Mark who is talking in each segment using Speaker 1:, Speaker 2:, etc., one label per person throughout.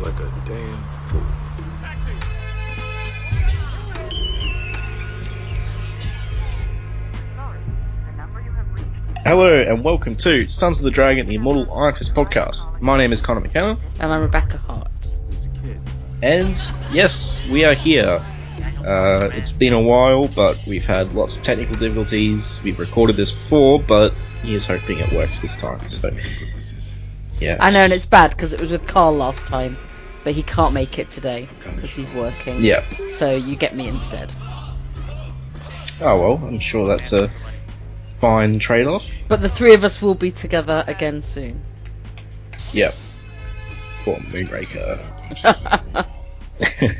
Speaker 1: like a damn fool.
Speaker 2: Hello and welcome to Sons of the Dragon, the Immortal Iron Fist podcast. My name is Connor McKenna,
Speaker 3: And I'm Rebecca Hart.
Speaker 2: and yes, we are here. Uh, it's been a while, but we've had lots of technical difficulties. We've recorded this before, but he is hoping it works this time. So, yeah.
Speaker 3: I know, and it's bad because it was with Carl last time, but he can't make it today because he's working.
Speaker 2: Yeah.
Speaker 3: So you get me instead.
Speaker 2: Oh well, I'm sure that's a fine trade-off.
Speaker 3: But the three of us will be together again soon.
Speaker 2: Yep. For Moonraker.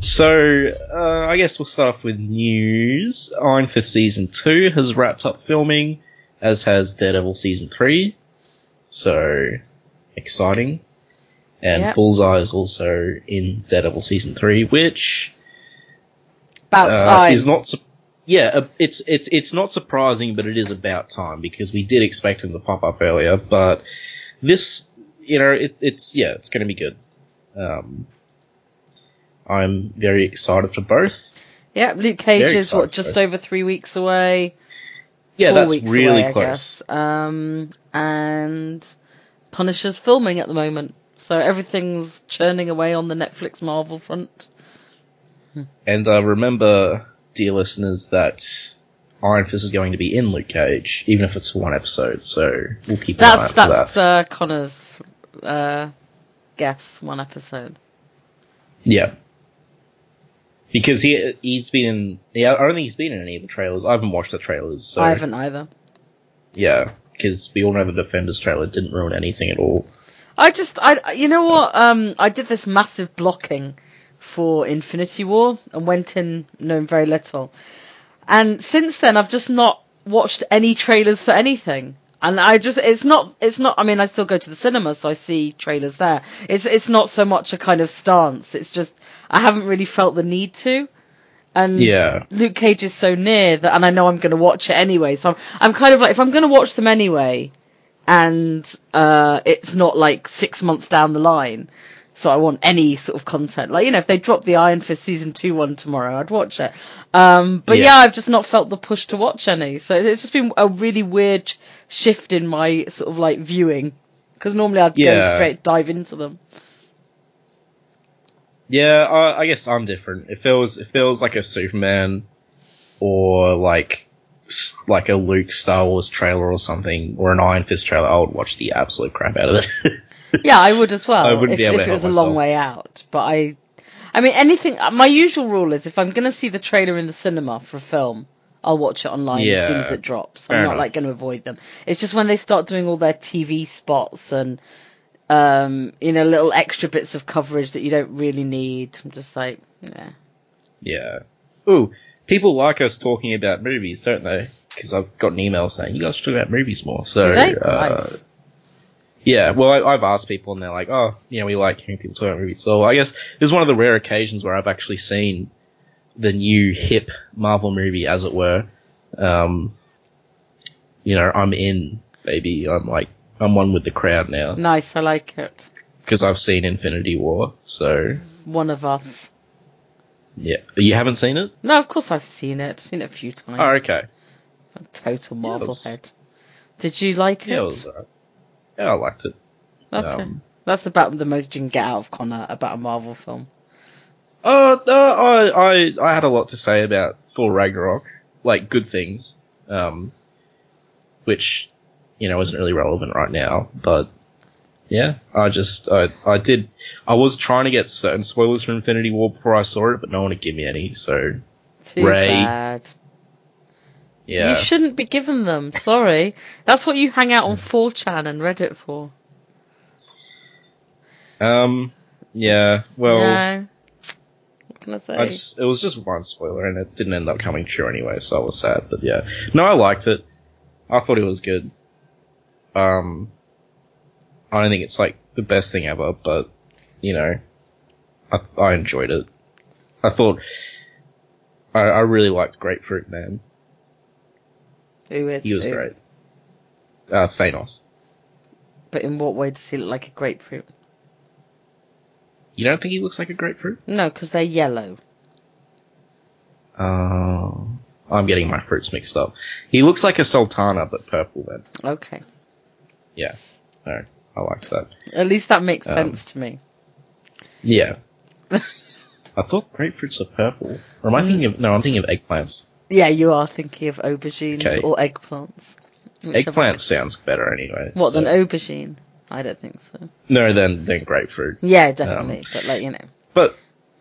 Speaker 2: so, uh, I guess we'll start off with news. Iron Fist Season 2 has wrapped up filming, as has Daredevil Season 3. So, exciting. And
Speaker 3: Yep.
Speaker 2: Bullseye is also in Daredevil Season 3, which
Speaker 3: About
Speaker 2: uh,
Speaker 3: time.
Speaker 2: is not. Su- yeah, uh, it's it's it's not surprising, but it is about time because we did expect him to pop up earlier. But this, you know, it, it's yeah, it's going to be good. Um, I'm very excited for both.
Speaker 3: Yeah, Luke Cage
Speaker 2: Very
Speaker 3: is what just over three weeks away.
Speaker 2: Yeah,
Speaker 3: four
Speaker 2: that's really
Speaker 3: away,
Speaker 2: close.
Speaker 3: Um, and Punisher's filming at the moment, so everything's churning away on the Netflix Marvel front.
Speaker 2: And uh, remember, dear listeners, that Iron Fist is going to be in Luke Cage, even if it's for one episode. So we'll keep an eye out
Speaker 3: That's
Speaker 2: for that.
Speaker 3: that's uh, Connor's uh, guess. One episode.
Speaker 2: Yeah. Because he he's been in yeah, I don't think he's been in any of the trailers. I haven't watched the trailers, so
Speaker 3: I haven't either.
Speaker 2: yeah. Because we all know the Defenders trailer didn't ruin anything at all.
Speaker 3: I just, I, you know what? Um, I did this massive blocking for Infinity War and went in knowing very little. And since then, I've just not watched any trailers for anything. And I just, it's not, it's not, I mean, I still go to the cinema, so I see trailers there. It's, it's not so much a kind of stance. It's just, I haven't really felt the need to. And
Speaker 2: Yeah.
Speaker 3: Luke Cage is so near that, and I know I'm going to watch it anyway. So I'm, I'm kind of like, if I'm going to watch them anyway, and uh, it's not like six months down the line, so I want any sort of content. Like you know, if they drop the Iron Fist season two one tomorrow, I'd watch it. Um, but
Speaker 2: Yeah.
Speaker 3: yeah. I've just not felt the push to watch any. So it's just been a really weird shift in my sort of like viewing because normally I'd
Speaker 2: Yeah.
Speaker 3: go straight dive into them.
Speaker 2: Yeah, I, I guess I'm different. It feels, there was like a Superman or like like a Luke Star Wars trailer or something or an Iron Fist trailer, I would watch the absolute crap out of it.
Speaker 3: Yeah, I would as well.
Speaker 2: I wouldn't
Speaker 3: if,
Speaker 2: be able
Speaker 3: if
Speaker 2: to
Speaker 3: it was a long way out. But I, I mean, anything. My usual rule is if I'm going to see the trailer in the cinema for a film, I'll watch it online as soon as it drops. I'm not
Speaker 2: enough.
Speaker 3: like going to avoid them. It's just when they start doing all their TV spots and, um, you know, little extra bits of coverage that you don't really need. I'm just like, yeah.
Speaker 2: yeah. Ooh, people like us talking about movies, don't they? Because I've got an email saying you guys should talk about movies more. So uh,
Speaker 3: Nice.
Speaker 2: Yeah, well, I, I've asked people and they're like, oh, you know, we like hearing people talk about movies. So I guess this is one of the rare occasions where I've actually seen the new hip Marvel movie, as it were. Um, you know, I'm in, baby. I'm like, I'm one with the crowd now
Speaker 3: Nice, I like it.
Speaker 2: because I've seen Infinity War. So
Speaker 3: One of us.
Speaker 2: Yeah, you haven't seen it?
Speaker 3: No, of course I've seen it. I've seen it a few times.
Speaker 2: Oh, okay.
Speaker 3: A total Marvel
Speaker 2: was-
Speaker 3: head. Did you like
Speaker 2: Yeah,
Speaker 3: it?
Speaker 2: it was. Yeah, I liked it.
Speaker 3: Okay.
Speaker 2: Um,
Speaker 3: That's about the most you can get out of Connor about a Marvel film.
Speaker 2: Uh, uh, I, I, I had a lot to say about Thor Ragnarok, like good things, um, which, you know, isn't really relevant right now, but yeah, I just, I, I did, I was trying to get certain spoilers for Infinity War before I saw it, but no one would give me any, so
Speaker 3: Too
Speaker 2: Ray.
Speaker 3: bad.
Speaker 2: yeah.
Speaker 3: You shouldn't be given them. Sorry. That's what you hang out on 4chan and Reddit for.
Speaker 2: um, yeah, well,
Speaker 3: no. What can I say?
Speaker 2: I just, it was just one spoiler and it didn't end up coming true anyway, so I was sad, but yeah. No, I liked it. I thought it was good. Um, I don't think it's like the best thing ever, but, you know, I, I enjoyed it. I thought, I, I really liked Grapefruit Man.
Speaker 3: Who is
Speaker 2: He was
Speaker 3: who?
Speaker 2: great. Uh, Thanos.
Speaker 3: But in what way does he look like a grapefruit?
Speaker 2: You don't think he looks like a grapefruit?
Speaker 3: No, because they're yellow.
Speaker 2: Uh, I'm getting my fruits mixed up. He looks like a sultana, but purple then.
Speaker 3: Okay.
Speaker 2: Yeah. No, I liked that.
Speaker 3: At least that makes
Speaker 2: Um,
Speaker 3: sense to me.
Speaker 2: Yeah. I thought grapefruits are purple. Or am I thinking of, no, I'm thinking of eggplants.
Speaker 3: Yeah, you are thinking of aubergines
Speaker 2: Okay.
Speaker 3: or eggplants.
Speaker 2: Eggplant sounds better anyway.
Speaker 3: What,
Speaker 2: so-
Speaker 3: than aubergine? I don't think so.
Speaker 2: No, than, than grapefruit.
Speaker 3: Yeah, definitely. but, like, you know.
Speaker 2: But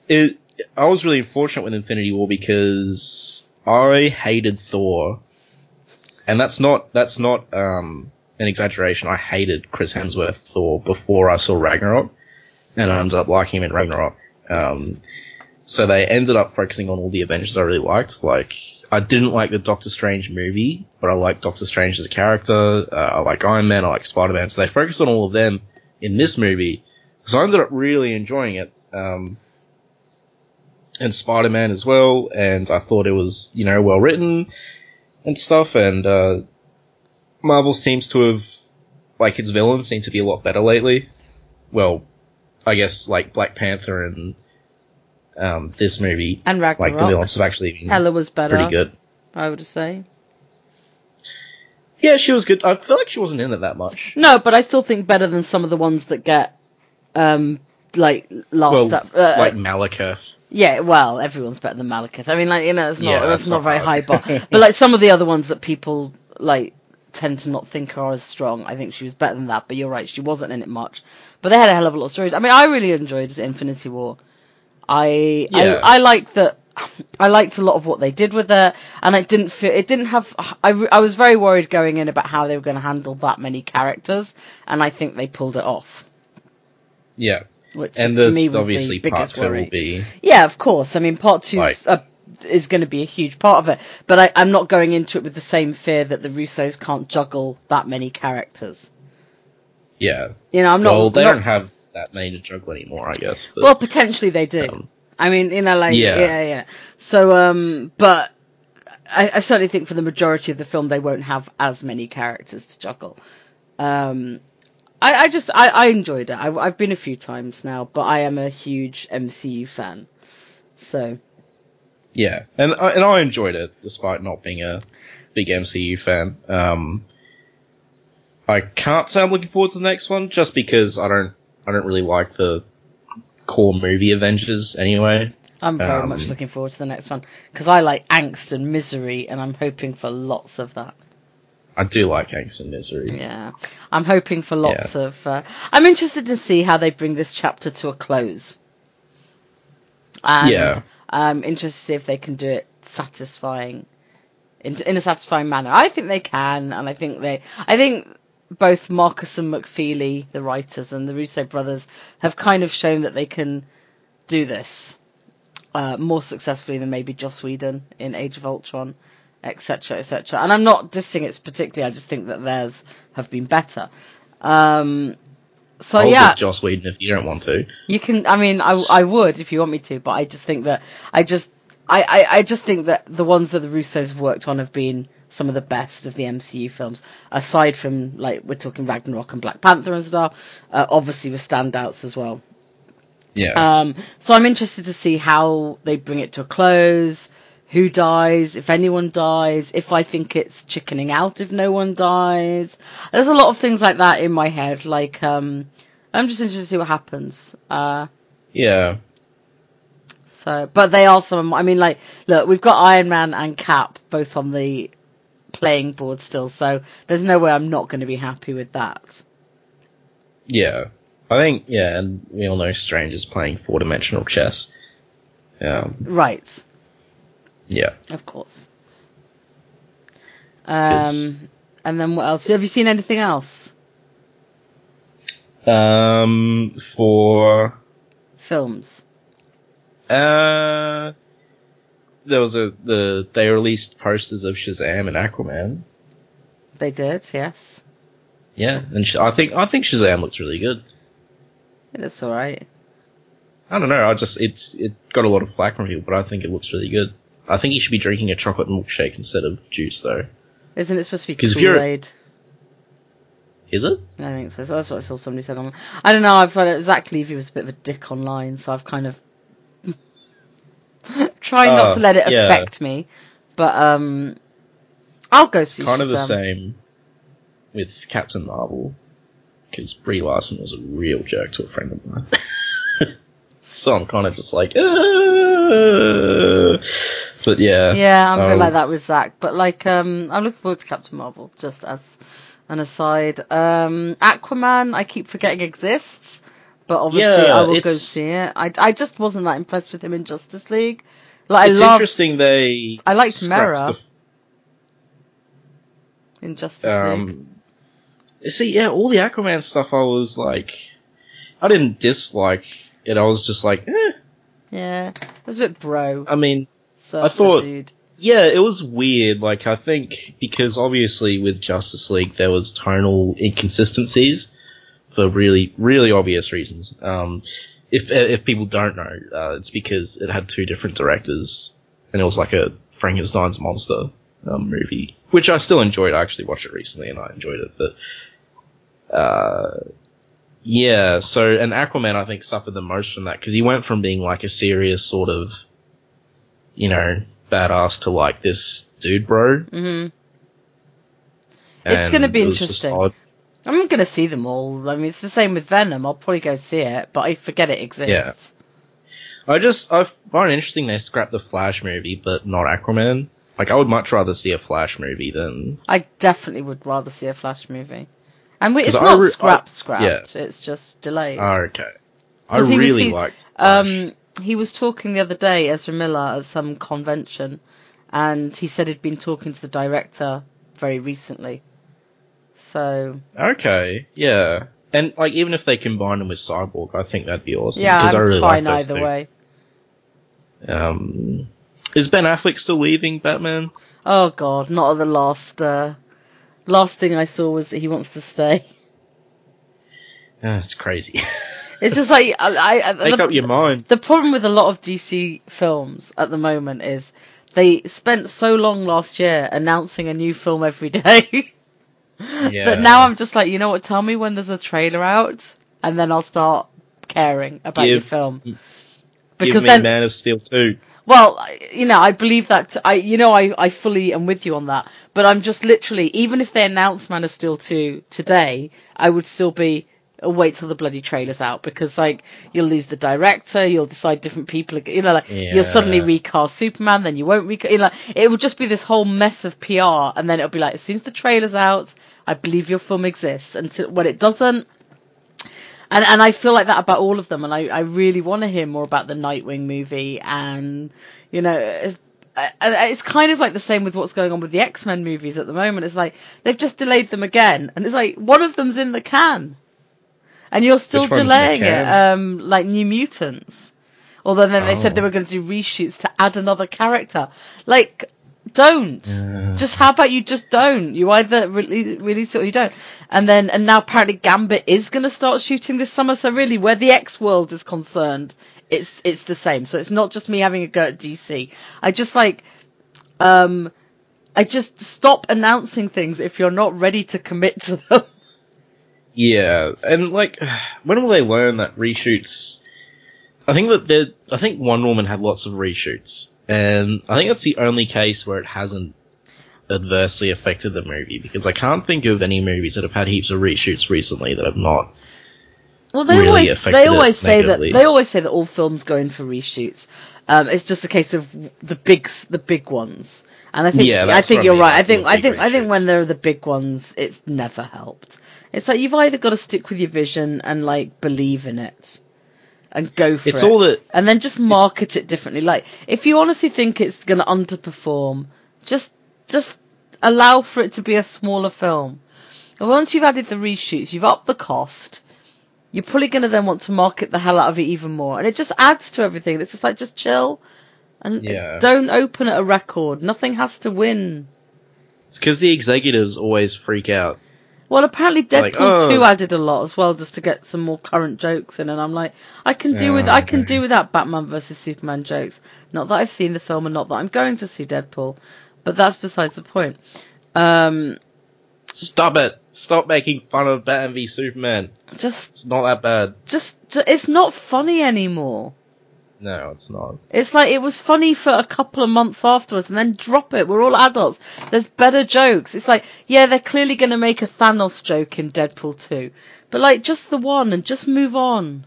Speaker 2: it, I was really fortunate with Infinity War because I hated Thor, and that's not that's not um, an exaggeration. I hated Chris Hemsworth Thor before I saw Ragnarok, and I ended up liking him in Ragnarok. Um, so they ended up focusing on all the Avengers I really liked. Like I didn't like the Doctor Strange movie, but I like Doctor Strange as a character. Uh, I like Iron Man. I like Spider Man. So they focused on all of them in this movie. So I ended up really enjoying it. Um, and Spider Man as well. And I thought it was, you know, well written and stuff. And uh, Marvel seems to have, like, its villains seem to be a lot better lately. Well, I guess like Black Panther and um, this movie,
Speaker 3: And
Speaker 2: like the villains have actually been
Speaker 3: Hela was better.
Speaker 2: pretty good.
Speaker 3: I would say.
Speaker 2: Yeah, she was good. I feel like she wasn't in it that much.
Speaker 3: No, but I still think better than some of the ones that get, um, like laughed
Speaker 2: Well,
Speaker 3: at. Uh,
Speaker 2: like Malekith.
Speaker 3: yeah, well, everyone's better than Malekith. I mean, like you know, it's not
Speaker 2: Yeah,
Speaker 3: that's
Speaker 2: that's
Speaker 3: not
Speaker 2: not
Speaker 3: very high bar. but like some of the other ones that people like tend to not think her as strong. I think she was better than that. But you're right, she wasn't in it much. But they had a hell of a lot of stories. I mean, I really enjoyed Infinity War. I
Speaker 2: Yeah.
Speaker 3: I, I liked that. I liked a lot of what they did with it, and it didn't feel it didn't have. I, I was very worried going in about how they were going to handle that many characters, and I think they pulled it off.
Speaker 2: Yeah,
Speaker 3: Which
Speaker 2: and
Speaker 3: to me was
Speaker 2: obviously
Speaker 3: the
Speaker 2: part
Speaker 3: biggest
Speaker 2: two
Speaker 3: worry.
Speaker 2: will be
Speaker 3: Yeah, of course. I mean, part two
Speaker 2: Like-
Speaker 3: uh, is going to be a huge part of it, but I, I'm not going into it with the same fear that the Russos can't juggle that many characters.
Speaker 2: yeah.
Speaker 3: You know, I'm not.
Speaker 2: well, they
Speaker 3: not-
Speaker 2: don't have that many to juggle anymore, I guess. But,
Speaker 3: Well, potentially they do.
Speaker 2: um,
Speaker 3: I mean, you know, like yeah,
Speaker 2: Yeah.
Speaker 3: yeah. So, um, but I, I certainly think for the majority of the film they won't have as many characters to juggle. Um, I, I just I, I enjoyed it. I, I've been a few times now, but I am a huge MCU fan. So
Speaker 2: Yeah, and I, and I enjoyed it despite not being a big MCU fan. Um, I can't say I'm looking forward to the next one just because I don't I don't really like the core movie Avengers anyway.
Speaker 3: I'm very
Speaker 2: Um,
Speaker 3: much looking forward to the next one because I like angst and misery, and I'm hoping for lots of that.
Speaker 2: I do like Angst and Misery.
Speaker 3: Yeah, I'm hoping for lots of. Uh, I'm interested to see how they bring this chapter to a close. And
Speaker 2: Yeah.
Speaker 3: I'm interested to see if they can do it satisfying, in, in a satisfying manner. I think they can, and I think they. I think both Markus and McFeely, the writers, and the Russo brothers have kind of shown that they can do this uh, more successfully than maybe Joss Whedon in Age of Ultron, etc., etc. And I'm not dissing it particularly. I just think that theirs have been better. Um, so
Speaker 2: I'll
Speaker 3: yeah,
Speaker 2: Joss Whedon if you don't want to.
Speaker 3: you can. I mean, I I would if you want me to, but I just think that I just I, I, I just think that the ones that the Russos worked on have been some of the best of the MCU films, aside from like we're talking Ragnarok and Black Panther and stuff. Uh, obviously, with standouts as well.
Speaker 2: Yeah.
Speaker 3: Um, so I'm interested to see how they bring it to a close. Who dies? If anyone dies? If I think it's chickening out if no one dies? There's a lot of things like that in my head. Like, um, I'm just interested to see what happens. Uh,
Speaker 2: yeah.
Speaker 3: so, but they are some. I mean, like, look, we've got Iron Man and Cap both on the playing board still, so there's no way I'm not going to be happy with that.
Speaker 2: Yeah. I think, yeah, and we all know Strange is playing four dimensional chess. Um,
Speaker 3: Right,
Speaker 2: yeah.
Speaker 3: of course. Um, and then what else? Have you seen anything else?
Speaker 2: Um, for,
Speaker 3: Films.
Speaker 2: uh, there was a, the, they released posters of Shazam and Aquaman.
Speaker 3: They did, yes.
Speaker 2: Yeah, and Sh- I think, I think Shazam looks really good.
Speaker 3: It's all right.
Speaker 2: I don't know, I just, it's, it got a lot of flack from people, but I think it looks really good. I think you should be drinking a chocolate milkshake instead of juice though.
Speaker 3: Isn't it supposed to be
Speaker 2: 'Cause if you're-
Speaker 3: Kool Aid?
Speaker 2: Is it?
Speaker 3: I think so. that's what I saw somebody said on. I don't know. I've heard Zach Levi was a bit of a dick online, so I've kind of trying not
Speaker 2: Oh,
Speaker 3: to let it
Speaker 2: yeah.
Speaker 3: affect me. But um, I'll go see.
Speaker 2: kind of the same with Captain Marvel, because Brie Larson was a real jerk to a friend of mine. so I'm kind of just like, "Uh." But yeah,
Speaker 3: Yeah, I'm a bit
Speaker 2: um,
Speaker 3: like that with Zach. But like, um, I'm looking forward to Captain Marvel. Just as an aside, um, Aquaman, I keep forgetting exists. But obviously,
Speaker 2: Yeah,
Speaker 3: I will go see it. I, I just wasn't that impressed with him in Justice League. Like,
Speaker 2: It's
Speaker 3: I love
Speaker 2: interesting they.
Speaker 3: I liked Mera. in Justice
Speaker 2: the-
Speaker 3: League.
Speaker 2: um, see, yeah, all the Aquaman stuff, I was like, I didn't dislike it. I was just like, eh.
Speaker 3: Yeah, it was a bit bro.
Speaker 2: I mean,
Speaker 3: surfer
Speaker 2: thought-
Speaker 3: dude.
Speaker 2: Yeah, it was weird. Like, I think because obviously with Justice League there was tonal inconsistencies for really, really obvious reasons. Um, if if people don't know, uh, it's because it had two different directors, and it was like a Frankenstein's monster um, movie, which I still enjoyed. I actually watched it recently, and I enjoyed it. But uh, yeah, so and Aquaman I think suffered the most from that because he went from being like a serious sort of, you know, badass to like this dude bro.
Speaker 3: hmm It's gonna be
Speaker 2: it
Speaker 3: interesting. I'm gonna see them all. I mean, it's the same with Venom. I'll probably go see it, but I forget it exists.
Speaker 2: I just I find it interesting they scrapped the Flash movie, but not Aquaman. Like I would much rather see a Flash movie than
Speaker 3: I definitely would rather see a Flash movie. And we, it's not
Speaker 2: re-
Speaker 3: scrapped,
Speaker 2: I-
Speaker 3: scrapped. It's just delayed.
Speaker 2: oh, okay. I
Speaker 3: was-
Speaker 2: really
Speaker 3: he-
Speaker 2: liked Flash.
Speaker 3: Um, he was talking the other day, Ezra Miller, at some convention, and he said he'd been talking to the director very recently. So
Speaker 2: okay, yeah. And like even if they combine him with Cyborg, I think that'd be awesome.
Speaker 3: yeah, I'm
Speaker 2: I really
Speaker 3: fine
Speaker 2: like
Speaker 3: either
Speaker 2: two.
Speaker 3: way.
Speaker 2: Um, is Ben Affleck still leaving Batman?
Speaker 3: Oh God, not at the last. Uh, last thing I saw was that he wants to stay.
Speaker 2: That's it's crazy.
Speaker 3: It's just like I. I I-
Speaker 2: Make
Speaker 3: the,
Speaker 2: up your mind.
Speaker 3: the problem with a lot of DC films at the moment is they spent so long last year announcing a new film every day.
Speaker 2: Yeah.
Speaker 3: That now I'm just like, you know what? Tell me when there's a trailer out, and then I'll start caring about your
Speaker 2: Give-
Speaker 3: film.
Speaker 2: Give
Speaker 3: Because
Speaker 2: me
Speaker 3: then,
Speaker 2: Man of Steel 2.
Speaker 3: well, you know, I believe that. t- I, you know, I, I fully am with you on that. But I'm just literally, even if they announce Man of Steel 2 today, I would still be. "Oh, Wait till the bloody trailer's out because like you'll lose the director, you'll decide different people, you know, like you'll suddenly recast Superman, then you won't recast. You know, like, it will just be this whole mess of PR, and then it'll be like as soon as the trailer's out, I believe your film exists, and to, when it doesn't, and and I feel like that about all of them, and I I really want to hear more about the Nightwing movie, and you know. it- it's kind of like the same with what's going on with the X Men movies at the moment. It's like they've just delayed them again, and it's like one of them's in the can, and you're still
Speaker 2: Which one's in the
Speaker 3: delaying it. Um, like New Mutants. Although then they said
Speaker 2: Oh.
Speaker 3: they were going to do reshoots to add another character. Like, don't.
Speaker 2: Yeah.
Speaker 3: Just how about you just don't? You either release, release it or you don't. And then, and now apparently Gambit is going to start shooting this summer. So really, where the X world is concerned, it's it's the same. So it's not just me having a go at DC. I just like, um, I just stop announcing things if you're not ready to commit to them.
Speaker 2: Yeah, and like, when will they learn that reshoots? I think that they I think Wonder Woman had lots of reshoots, and I think that's the only case where it hasn't adversely affected the movie because I can't think of any movies that have had heaps of reshoots recently that have not.
Speaker 3: Well, they
Speaker 2: really
Speaker 3: always they always say that they always say that all films go in for reshoots. Um, it's just a case of the big the big ones. And I think
Speaker 2: Yeah,
Speaker 3: I think you're right. I think I think I think when
Speaker 2: reshoots.
Speaker 3: they're the big ones, it's never helped. It's like you've either got to stick with your vision and like believe in it, and go for
Speaker 2: It's
Speaker 3: it,
Speaker 2: all that
Speaker 3: and then just market it differently. Like if you honestly think it's going to underperform, just just allow for it to be a smaller film. And once you've added the reshoots, you've upped the cost. You're probably going to then want to market the hell out of it even more, and it just adds to everything. It's just like just chill, and
Speaker 2: Yeah.
Speaker 3: don't open at a record. Nothing has to win.
Speaker 2: it's because the executives always freak out.
Speaker 3: Well, apparently Deadpool
Speaker 2: Like, oh.
Speaker 3: 2 added a lot as well, just to get some more current jokes in. And I'm like, I can do with
Speaker 2: Yeah,
Speaker 3: I can
Speaker 2: okay.
Speaker 3: do without Batman versus Superman jokes. Not that I've seen the film, and not that I'm going to see Deadpool, but that's besides the point. Um,
Speaker 2: Stop it! Stop making fun of Batman v Superman.
Speaker 3: Just,
Speaker 2: It's not that bad.
Speaker 3: just, it's not funny anymore.
Speaker 2: No, it's not.
Speaker 3: It's like it was funny for a couple of months afterwards, and then drop it. We're all adults. There's better jokes. It's like, yeah, they're clearly going to make a Thanos joke in Deadpool 2, but like just the one, and just move on.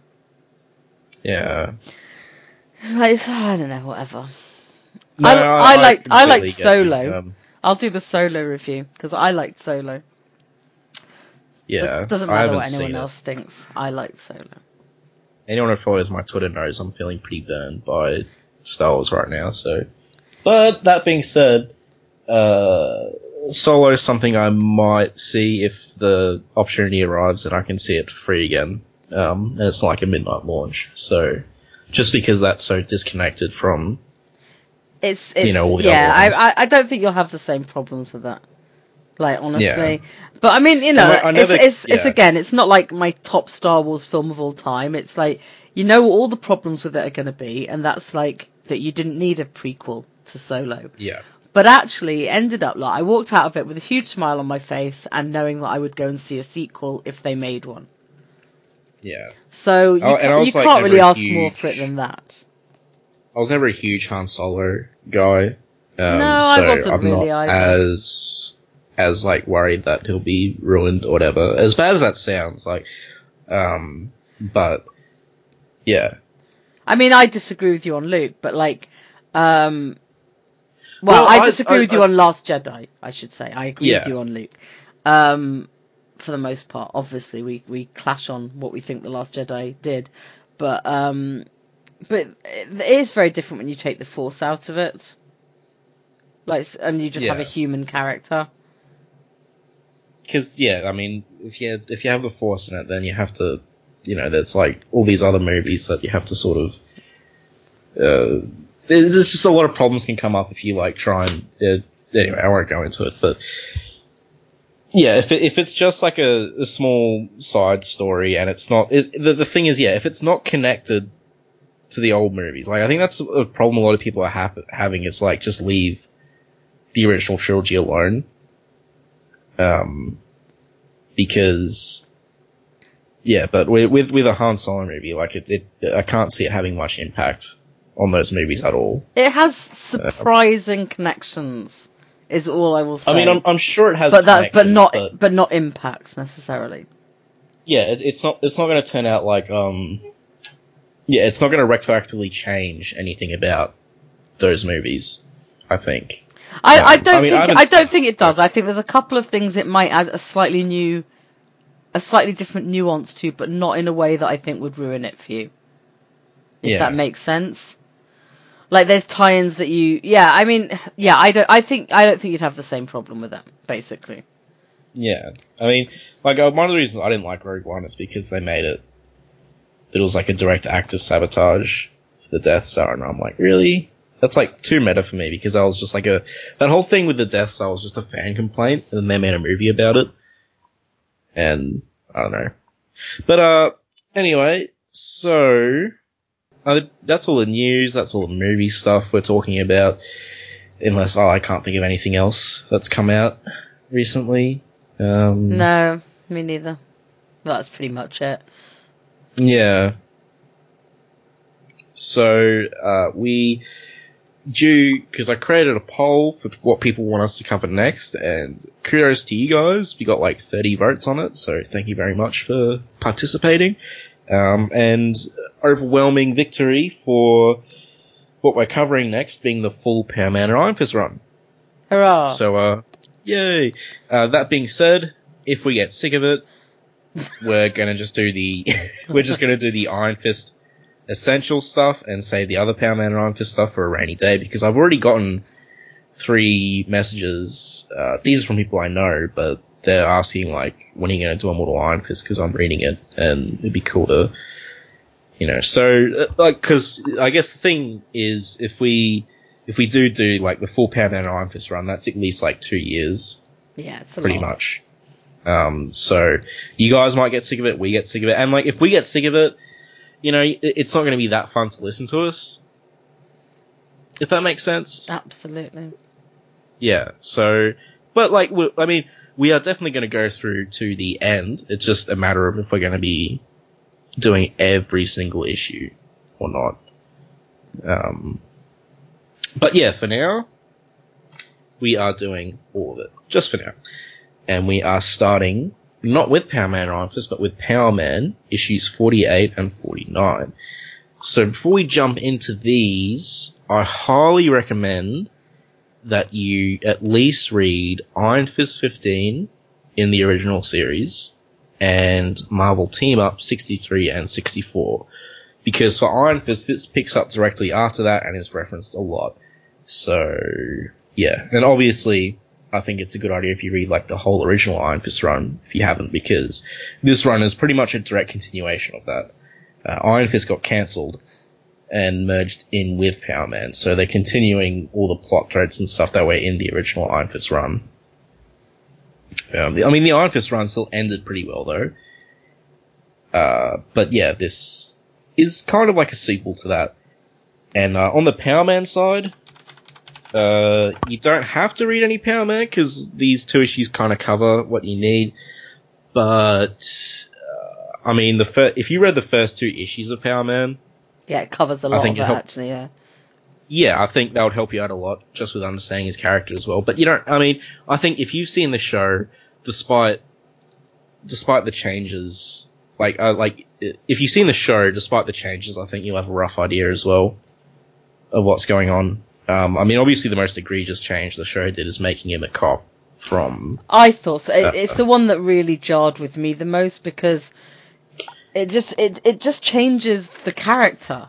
Speaker 2: Yeah.
Speaker 3: It's like, it's, I don't know, whatever.
Speaker 2: No,
Speaker 3: I- I liked- I liked Solo.
Speaker 2: Um,
Speaker 3: I'll do the solo review because I liked Solo.
Speaker 2: yeah.
Speaker 3: Does, doesn't
Speaker 2: I
Speaker 3: matter what anyone else thinks. I liked Solo.
Speaker 2: Anyone who follows my Twitter knows I'm feeling pretty burned by Star Wars right now. So, but that being said, uh, Solo is something I might see if the opportunity arrives and I can see it for free again. Um, and it's like a midnight launch. So, just because that's so disconnected from,
Speaker 3: It's, it's
Speaker 2: know, all the
Speaker 3: yeah.
Speaker 2: other
Speaker 3: I. I I don't think you'll have the same problems with that. Like honestly,
Speaker 2: Yeah.
Speaker 3: but I mean, you know,
Speaker 2: I know
Speaker 3: it's,
Speaker 2: that-
Speaker 3: it's it's again, it's not like my top Star Wars film of all time. It's like you know all the problems with it are going to be, and that's like that you didn't need a prequel to Solo.
Speaker 2: yeah,
Speaker 3: But actually, it ended up like I walked out of it with a huge smile on my face and knowing that I would go and see a sequel if they made one.
Speaker 2: yeah.
Speaker 3: So you,
Speaker 2: Oh, and
Speaker 3: ca- you
Speaker 2: like,
Speaker 3: can't really ask more for it than that.
Speaker 2: I was never a huge Han Solo guy. Um,
Speaker 3: No, I wasn't
Speaker 2: I'm
Speaker 3: really
Speaker 2: not
Speaker 3: either.
Speaker 2: as as like worried that he'll be ruined or whatever. As bad as that sounds, like, um, but yeah,
Speaker 3: I mean, I disagree with you on Luke, but like, um, well,
Speaker 2: Well,
Speaker 3: I
Speaker 2: I-
Speaker 3: disagree
Speaker 2: I-
Speaker 3: with you
Speaker 2: I-
Speaker 3: on Last Jedi. I should say I agree with you on Luke. Um, for the most part, obviously we we clash on what we think the Last Jedi did, but um, but it is very different when you take the Force out of it. Like, and you just have a human character.
Speaker 2: Because yeah, I mean, if you if you have the Force in it, then you have to, you know, there's like all these other movies that you have to sort of. Uh, there's there's just a lot of problems can come up if you like try and. Uh, anyway, I won't go into it, but yeah, if it, if it's just like a, a small side story and it's not, it, the the thing is, yeah, if it's not connected to the old movies, like I think that's a problem a lot of people are having. It's like just leave the original trilogy alone um, because yeah, but with with with a Han Solo movie, like it, it, I can't see it having much impact on those movies at all.
Speaker 3: It has surprising connections, is all I will say.
Speaker 2: I mean, I'm, I'm sure it has,
Speaker 3: but that, but not,
Speaker 2: but
Speaker 3: but not impact necessarily.
Speaker 2: yeah, it, it's not it's not going to turn out like um, yeah, it's not going to retroactively change anything about those movies. I think.
Speaker 3: I, I don't
Speaker 2: I mean,
Speaker 3: think
Speaker 2: haven't
Speaker 3: I, don't think
Speaker 2: it,
Speaker 3: it does. I think there's a couple of things it might add a slightly new, a slightly different nuance to, but not in a way that I think would ruin it for you. If
Speaker 2: Yeah.
Speaker 3: that makes sense. Like there's tie-ins that you, yeah. I mean, yeah. I don't. I think I don't think you'd have the same problem with that. Basically,
Speaker 2: Yeah, I mean, like uh, one of the reasons I didn't like Rogue One is because they made it. It was like a direct act of sabotage for the Death Star, and I'm like, really? That's like too meta for me because I was just like a that whole thing with the Death Star was just a fan complaint, and then they made a movie about it, and I don't know. But uh, anyway, so uh, that's all the news. That's all the movie stuff we're talking about. Unless oh, I can't think of anything else that's come out recently. Um,
Speaker 3: no, me neither. That's pretty much it.
Speaker 2: Yeah. So uh, we due because I created a poll for what people want us to cover next, and kudos to you guys. We got like 30 votes on it, so thank you very much for participating. Um, and overwhelming victory for what we're covering next being the full Power Man and Iron Fist run.
Speaker 3: Hurrah!
Speaker 2: So, uh, yay. Uh, that being said, if we get sick of it, we're gonna just do the, we're just gonna do the Iron Fist essential stuff and save the other Power Man and Iron Fist stuff for a rainy day because I've already gotten three messages, uh, these are from people I know, but they're asking like, when are you gonna do Immortal Iron Fist because I'm reading it and it'd be cool to, you know, so, uh, like, cause I guess the thing is if we, if we do do like the full Power Man and Iron Fist run, that's at least like two years,
Speaker 3: yeah, it's a
Speaker 2: pretty
Speaker 3: lot.
Speaker 2: much. Um, so you guys might get sick of it, we get sick of it, and like if we get sick of it, you know, it's not going to be that fun to listen to us. If that makes sense.
Speaker 3: Absolutely.
Speaker 2: Yeah. So, but like, we, I mean, we are definitely going to go through to the end. It's just a matter of if we're going to be doing every single issue or not. Um, but yeah, for now, we are doing all of it. Just for now. And we are starting not with Power Man Fist, but with Power Man issues 48 and 49. So before we jump into these, I highly recommend that you at least read Iron Fist 15 in the original series and Marvel Team Up 63 and 64. Because for Iron Fist, this picks up directly after that and is referenced a lot. So, yeah. And obviously, I think it's a good idea if you read like the whole original Iron Fist run, if you haven't, because this run is pretty much a direct continuation of that. Uh, Iron Fist got cancelled and merged in with Power Man, so they're continuing all the plot threads and stuff that were in the original Iron Fist run. Um, I mean, the Iron Fist run still ended pretty well though. Uh, but yeah, this is kind of like a sequel to that. And uh, on the Power Man side, uh, you don't have to read any Power Man because these two issues kind of cover what you need. But uh, I mean, the fir- if you read the first two issues of Power Man,
Speaker 3: Yeah, it covers a lot of
Speaker 2: think
Speaker 3: it,
Speaker 2: it help-
Speaker 3: actually, yeah.
Speaker 2: yeah, I think that would help you out a lot just with understanding his character as well. But you don't. I mean, I think if you've seen the show, despite despite the changes, like uh, like if you've seen the show, despite the changes, I think you'll have a rough idea as well of what's going on. Um, I mean, obviously, the most egregious change the show did is making him a cop from.
Speaker 3: I thought so. It,
Speaker 2: Uh,
Speaker 3: it's the one that really jarred with me the most because it just it it just changes the character.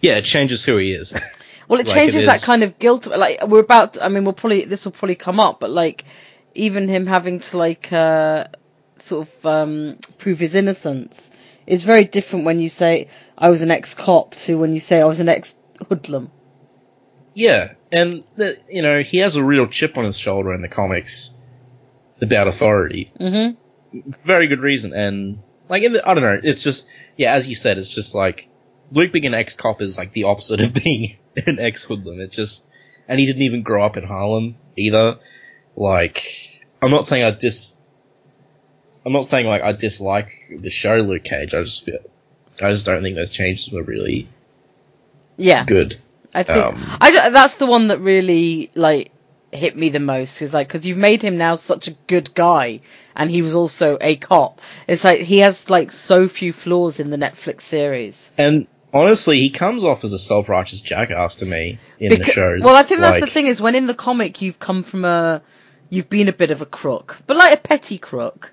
Speaker 2: Yeah, it changes who he is.
Speaker 3: Well, it
Speaker 2: Like,
Speaker 3: changes
Speaker 2: it
Speaker 3: that kind of guilt. Like we're about. I mean, we'll probably this will probably come up, but like even him having to like uh sort of um prove his innocence is very different when you say I was an ex cop to when you say I was an ex hoodlum.
Speaker 2: Yeah, and the, you know he has a real chip on his shoulder in the comics about authority.
Speaker 3: Mm-hmm.
Speaker 2: Very good reason, and like in the, I don't know, it's just yeah, as you said, it's just like Luke being an ex cop is like the opposite of being an ex hoodlum. It just and he didn't even grow up in Harlem either. Like I'm not saying I dis. I'm not saying like I dislike the show Luke Cage. I just feel, I just don't think those changes were really
Speaker 3: Yeah,
Speaker 2: good.
Speaker 3: I think
Speaker 2: Um,
Speaker 3: I that's the one that really like hit me the most is like because you've made him now such a good guy and he was also a cop. It's like he has like so few flaws in the Netflix series.
Speaker 2: And honestly, he comes off as a self-righteous jackass to me in the
Speaker 3: Becau-
Speaker 2: shows.
Speaker 3: Well, I think that's the thing is when in the comic you've come from a, you've been a bit of a crook, but like a petty crook.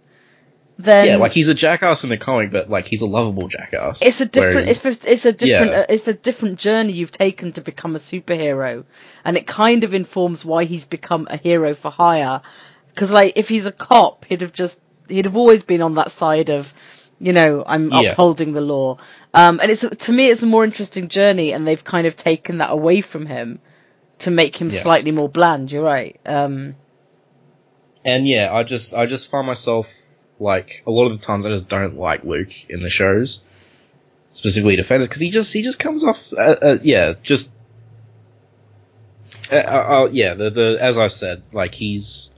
Speaker 3: Then
Speaker 2: Yeah, like he's a jackass in the comic, but like he's a lovable jackass.
Speaker 3: it's a different,
Speaker 2: Whereas-
Speaker 3: it's a, it's a different,
Speaker 2: yeah.
Speaker 3: it's a different journey you've taken to become a superhero, and it kind of informs why he's become a hero for hire. Because like if he's a cop, he'd have just, he'd have always been on that side of, you know, I'm
Speaker 2: Yeah.
Speaker 3: upholding the law. Um, and it's to me, it's a more interesting journey, and they've kind of taken that away from him to make him
Speaker 2: Yeah.
Speaker 3: slightly more bland. You're right. Um,
Speaker 2: And yeah, I just I just find myself like a lot of the times I just don't like Luke in the shows, specifically Defenders, because he just he just comes off uh, uh, yeah just uh, uh, uh, yeah the the as I said like he's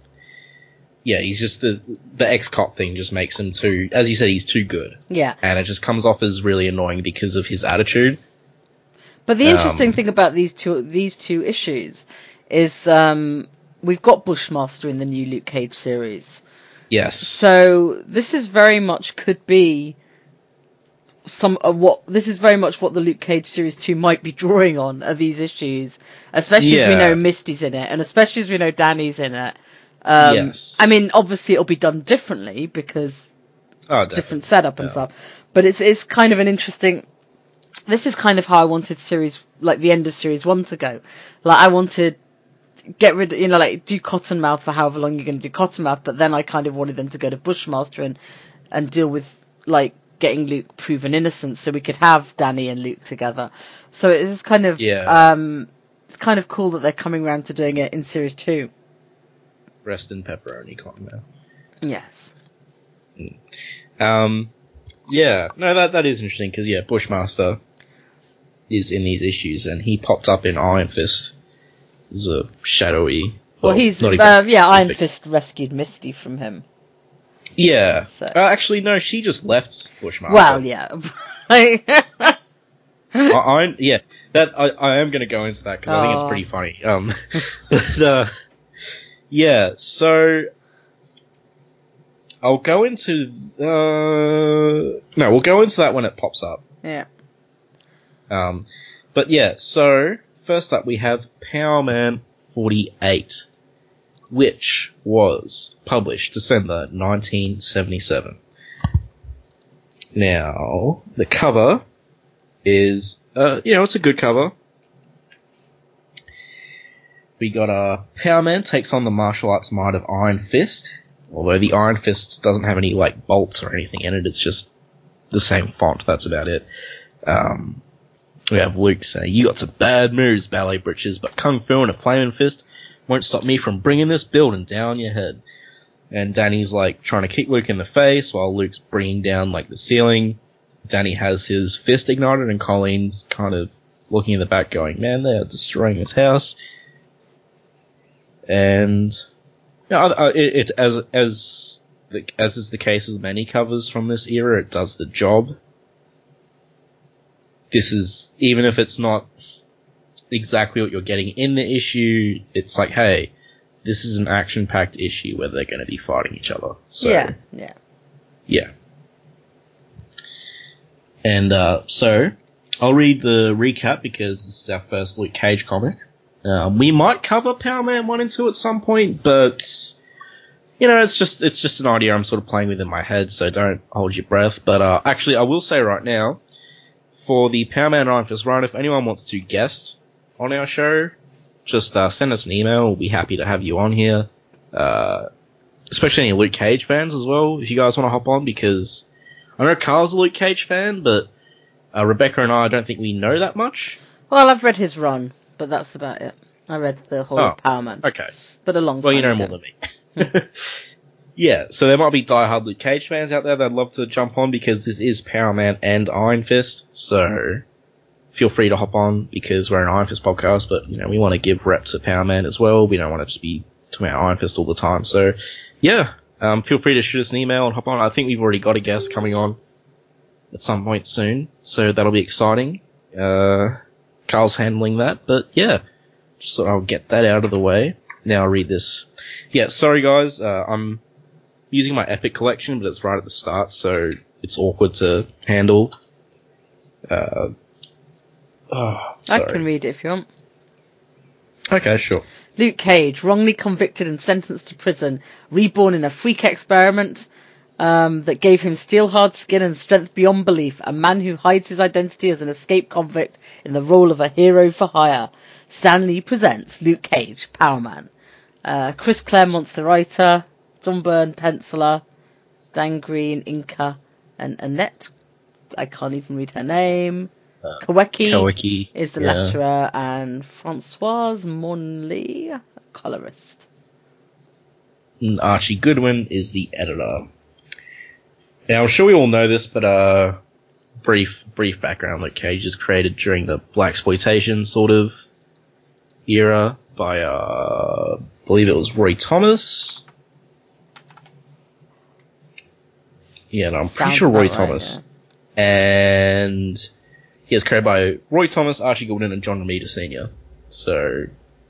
Speaker 2: yeah he's just the the ex cop thing just makes him too as you said he's too good
Speaker 3: yeah.
Speaker 2: and it just comes off as really annoying because of his attitude.
Speaker 3: But the interesting
Speaker 2: Um,
Speaker 3: thing about these two these two issues is um, we've got Bushmaster in the new Luke Cage series.
Speaker 2: Yes.
Speaker 3: So this is very much could be some of what this is very much what the Luke Cage series two might be drawing on are these issues, especially as we know Misty's in it, and especially as we know Danny's in it. Um,
Speaker 2: Yes.
Speaker 3: I mean, obviously it'll be done differently because
Speaker 2: Oh,
Speaker 3: different setup and
Speaker 2: Yeah.
Speaker 3: stuff. But it's it's kind of an interesting. This is kind of how I wanted series like the end of series one to go. Like I wanted get rid, of, you know, like do Cottonmouth for however long you're going to do Cottonmouth, but then I kind of wanted them to go to Bushmaster and and deal with like getting Luke proven innocent, so we could have Danny and Luke together. So it is kind of
Speaker 2: Yeah.
Speaker 3: um, it's kind of cool that they're coming around to doing it in series two.
Speaker 2: Rest in pepperoni Cottonmouth.
Speaker 3: Yes.
Speaker 2: Um, yeah, no, that that is interesting because yeah, Bushmaster is in these issues, and he popped up in Iron Fist as a shadowy
Speaker 3: Well, he's
Speaker 2: not
Speaker 3: uh, yeah. Iron
Speaker 2: big.
Speaker 3: Fist rescued Misty from him.
Speaker 2: Yeah.
Speaker 3: So-
Speaker 2: Uh, actually, no. She just left Bushmaster.
Speaker 3: Well, yeah.
Speaker 2: I, I yeah. That I, I am going to go into that because I think it's pretty funny. Um, but uh, yeah. So I'll go into uh no, we'll go into that when it pops up.
Speaker 3: yeah.
Speaker 2: Um, but yeah. So first up, we have Power Man 48, which was published December 1977. Now, the cover is, uh, you know, it's a good cover. We got uh, Power Man takes on the martial arts might of Iron Fist, although the Iron Fist doesn't have any, like, bolts or anything in it, it's just the same font, that's about it. Um, we have Luke say, You got some bad moves, ballet britches, but Kung Fu and a flaming fist won't stop me from bringing this building down your head. And Danny's like trying to kick Luke in the face while Luke's bringing down like the ceiling. Danny has his fist ignited and Colleen's kind of looking in the back going, man, they're destroying his house. And, you know, it, it, as, as, the, as is the case with many covers from this era, it does the job. This is, even if it's not exactly what you're getting in the issue, it's like, hey, this is an action-packed issue where they're going to be fighting each other. So,
Speaker 3: yeah. Yeah.
Speaker 2: yeah. And uh, so, I'll read the recap because this is our first Luke Cage comic. Um, we might cover Power Man one and two at some point, but you know, it's just it's just an idea I'm sort of playing with in my head, so don't hold your breath. But uh, actually, I will say right now, for the Power Man Iron Fist run, if anyone wants to guest on our show, just uh, send us an email. We'll be happy to have you on here. Uh, especially any Luke Cage fans as well, if you guys want to hop on, because I know Carl's a Luke Cage fan, but uh, Rebecca and I, I don't think we know that much.
Speaker 3: Well, I've read his run, but that's about it. I read the whole
Speaker 2: Oh,
Speaker 3: Power Man,
Speaker 2: Okay.
Speaker 3: but a long time
Speaker 2: Well, you know
Speaker 3: ago.
Speaker 2: more than me. yeah, so there might be diehard Luke Cage fans out there that'd love to jump on because this is Power Man and Iron Fist, so feel free to hop on because we're an Iron Fist podcast, but you know, we want to give rep to Power Man as well. We don't want to just be talking about Iron Fist all the time. So yeah, um, feel free to shoot us an email and hop on. I think we've already got a guest coming on at some point soon, so that'll be exciting. Uh, Carl's handling that, but yeah, just thought I'll get that out of the way. Now I'll read this. Yeah, sorry guys, uh, I'm using my Epic collection, but it's right at the start, so it's awkward to handle. Uh, oh,
Speaker 3: I can read it if you want.
Speaker 2: Okay, sure.
Speaker 3: Luke Cage, wrongly convicted and sentenced to prison, reborn in a freak experiment um, that gave him steel hard skin and strength beyond belief, a man who hides his identity as an escaped convict in the role of a hero for hire. Stan Lee presents Luke Cage, Power Man. Uh, Chris Claremont's the writer, John Byrne, penciler, Dan Green, inker, and Annette, I can't even read her name,
Speaker 2: Uh,
Speaker 3: Kaweki
Speaker 2: Kawiki
Speaker 3: is the
Speaker 2: yeah.
Speaker 3: letterer, and Francoise Monley, colorist.
Speaker 2: and Archie Goodwin is the editor. Now, I'm sure we all know this, but uh, brief brief background: Luke Cage is created during the blaxploitation sort of era by uh, I believe it was Roy Thomas. Yeah, no, I'm pretty sure Roy
Speaker 3: about right,
Speaker 2: Thomas, and he is created by Roy Thomas, Archie Goodwin, and John Romita Sr. So,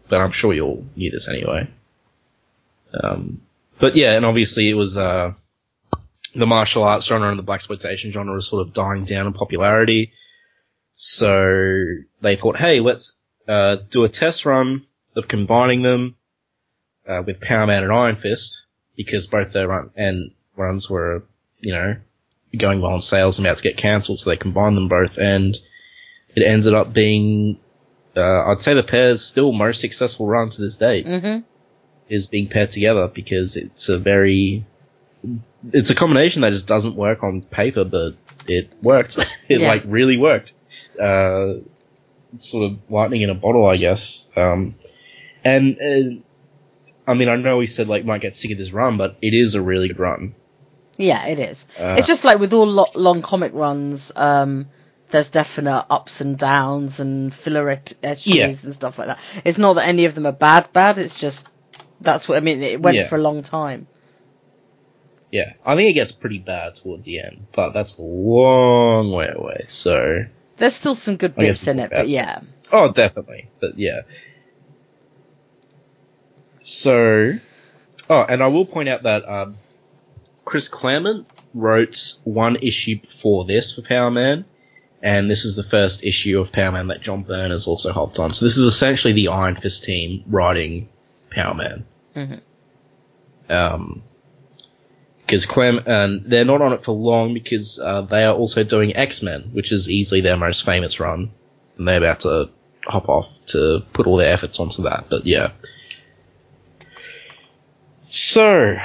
Speaker 2: but I'm sure you all knew this anyway. Um, but yeah, and obviously it was uh, the martial arts genre and the blaxploitation genre was sort of dying down in popularity. So they thought, hey, let's uh, do a test run of combining them uh, with Power Man and Iron Fist because both their run and runs were, you know, going well in sales and about to get cancelled. So they combined them both, and it ended up being, uh, I'd say, the pair's still most successful run to this day
Speaker 3: hmm
Speaker 2: is being paired together because it's a very it's a combination that just doesn't work on paper but it worked it
Speaker 3: Yeah.
Speaker 2: like really worked uh sort of lightning in a bottle i guess um and uh, i mean i know we said like might get sick of this run but it is a really good run
Speaker 3: Yeah, it is.
Speaker 2: Uh,
Speaker 3: it's just like with all lo- long comic runs, um, there's definite ups and downs and filler ep- issues
Speaker 2: Yeah.
Speaker 3: and stuff like that. It's not that any of them are bad, bad. It's just That's what I mean. It went
Speaker 2: Yeah.
Speaker 3: for a long time.
Speaker 2: Yeah, I think it gets pretty bad towards the end, but that's a long way away. So,
Speaker 3: There's still some good bits in it, but yeah.
Speaker 2: oh, definitely, but yeah. So, oh, and I will point out that um, Chris Claremont wrote one issue before this for Power Man, and this is the first issue of Power Man that John Byrne has also hopped on. So this is essentially the Iron Fist team writing Power Man.
Speaker 3: Mhm.
Speaker 2: Um, because Clem and they're not on it for long because uh, they are also doing X Men, which is easily their most famous run, and they're about to hop off to put all their efforts onto that. But yeah. So,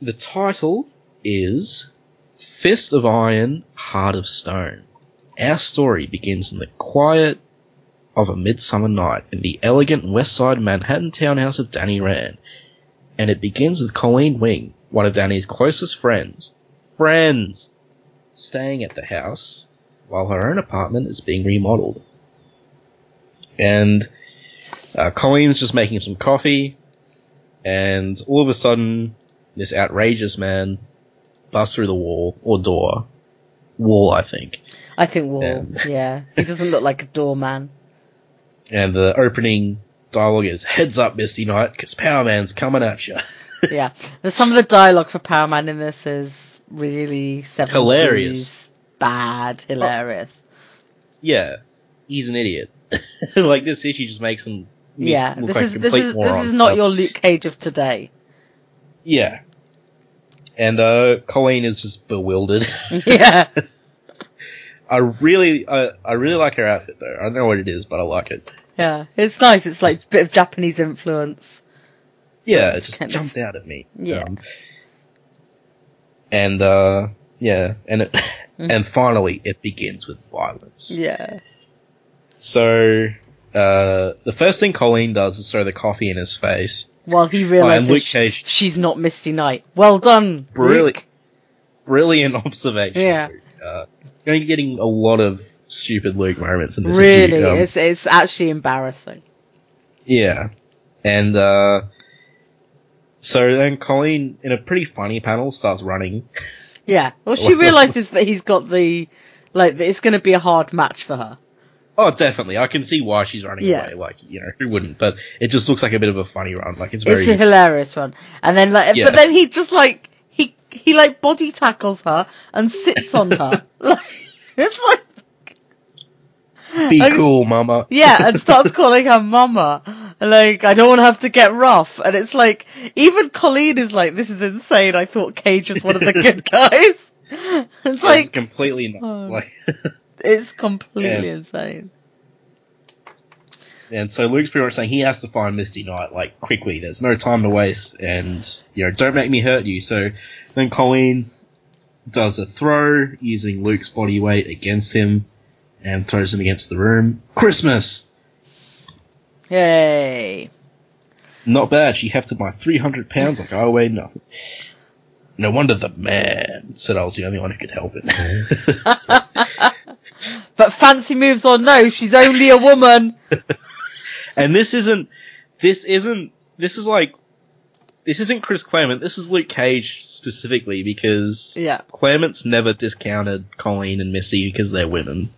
Speaker 2: the title is Fist of Iron, Heart of Stone. Our story begins in the quiet of a midsummer night in the elegant west side Manhattan townhouse of Danny Rand. And it begins with Colleen Wing, one of Danny's closest friends. Friends! Staying at the house while her own apartment is being remodeled. And uh, Colleen's just making some coffee, and all of a sudden, this outrageous man busts through the wall, or door. Wall, I think.
Speaker 3: I think Wall.
Speaker 2: Yeah.
Speaker 3: Yeah. He doesn't look like a doorman.
Speaker 2: And the opening dialogue is, heads up, Misty Knight, because Power Man's coming at you.
Speaker 3: yeah. There's some of the dialogue for Power Man in this is really 70s,
Speaker 2: Hilarious.
Speaker 3: bad, oh. hilarious.
Speaker 2: yeah, he's an idiot. like, this issue just makes him
Speaker 3: yeah. This is this is this is not your Luke Cage of today.
Speaker 2: Yeah. And, uh, Colleen is just bewildered.
Speaker 3: yeah.
Speaker 2: I really, I, I really like her outfit though. I don't know what it is, but I like it.
Speaker 3: Yeah. It's nice. It's like a bit of Japanese influence.
Speaker 2: Yeah, it just
Speaker 3: kind of-
Speaker 2: jumped out at me.
Speaker 3: Yeah.
Speaker 2: Um, and uh, yeah, and it, and finally it begins with violence.
Speaker 3: Yeah.
Speaker 2: So uh, the first thing Colleen does is throw the coffee in his face.
Speaker 3: While he realizes
Speaker 2: Cage,
Speaker 3: she's not Misty Knight. Well done,
Speaker 2: Brilliant.
Speaker 3: Luke.
Speaker 2: brilliant observation.
Speaker 3: Yeah.
Speaker 2: Uh, you're getting a lot of stupid Luke moments in this.
Speaker 3: Really.
Speaker 2: Um,
Speaker 3: it's it's actually embarrassing.
Speaker 2: Yeah. And, uh, so then Colleen, in a pretty funny panel, starts running.
Speaker 3: Yeah. Well, she realizes that he's got the like it's going to be a hard match for her.
Speaker 2: Oh, definitely. I can see why she's running
Speaker 3: Yeah.
Speaker 2: away. Like, you know, who wouldn't? But it just looks like a bit of a funny run. Like, it's very.
Speaker 3: It's a hilarious one. And then like,
Speaker 2: Yeah.
Speaker 3: but then he just like he he like body tackles her and sits on her. like it's like
Speaker 2: Be cool, mama.
Speaker 3: yeah, and starts calling her mama. Like, I don't want to have to get rough. And it's like, even Colleen is like, this is insane. I thought Cage was one of the good guys. It's
Speaker 2: it's
Speaker 3: like,
Speaker 2: completely nuts.
Speaker 3: Oh.
Speaker 2: Like,
Speaker 3: it's completely
Speaker 2: Yeah.
Speaker 3: insane.
Speaker 2: and so Luke's pretty much saying he has to find Misty Knight, like, quickly. There's no time to waste, and, you know, don't make me hurt you. So then Colleen does a throw using Luke's body weight against him, and throws him against the room. Christmas!
Speaker 3: Yay.
Speaker 2: Not bad. She hefted my 300 pounds like I weighed nothing. No wonder the man said I was the only one who could help it.
Speaker 3: But fancy moves or no, she's only a woman.
Speaker 2: and this isn't, this isn't, this is like, this isn't Chris Claremont, this is Luke Cage specifically because
Speaker 3: Yeah.
Speaker 2: Claremont's never discounted Colleen and Misty because they're women.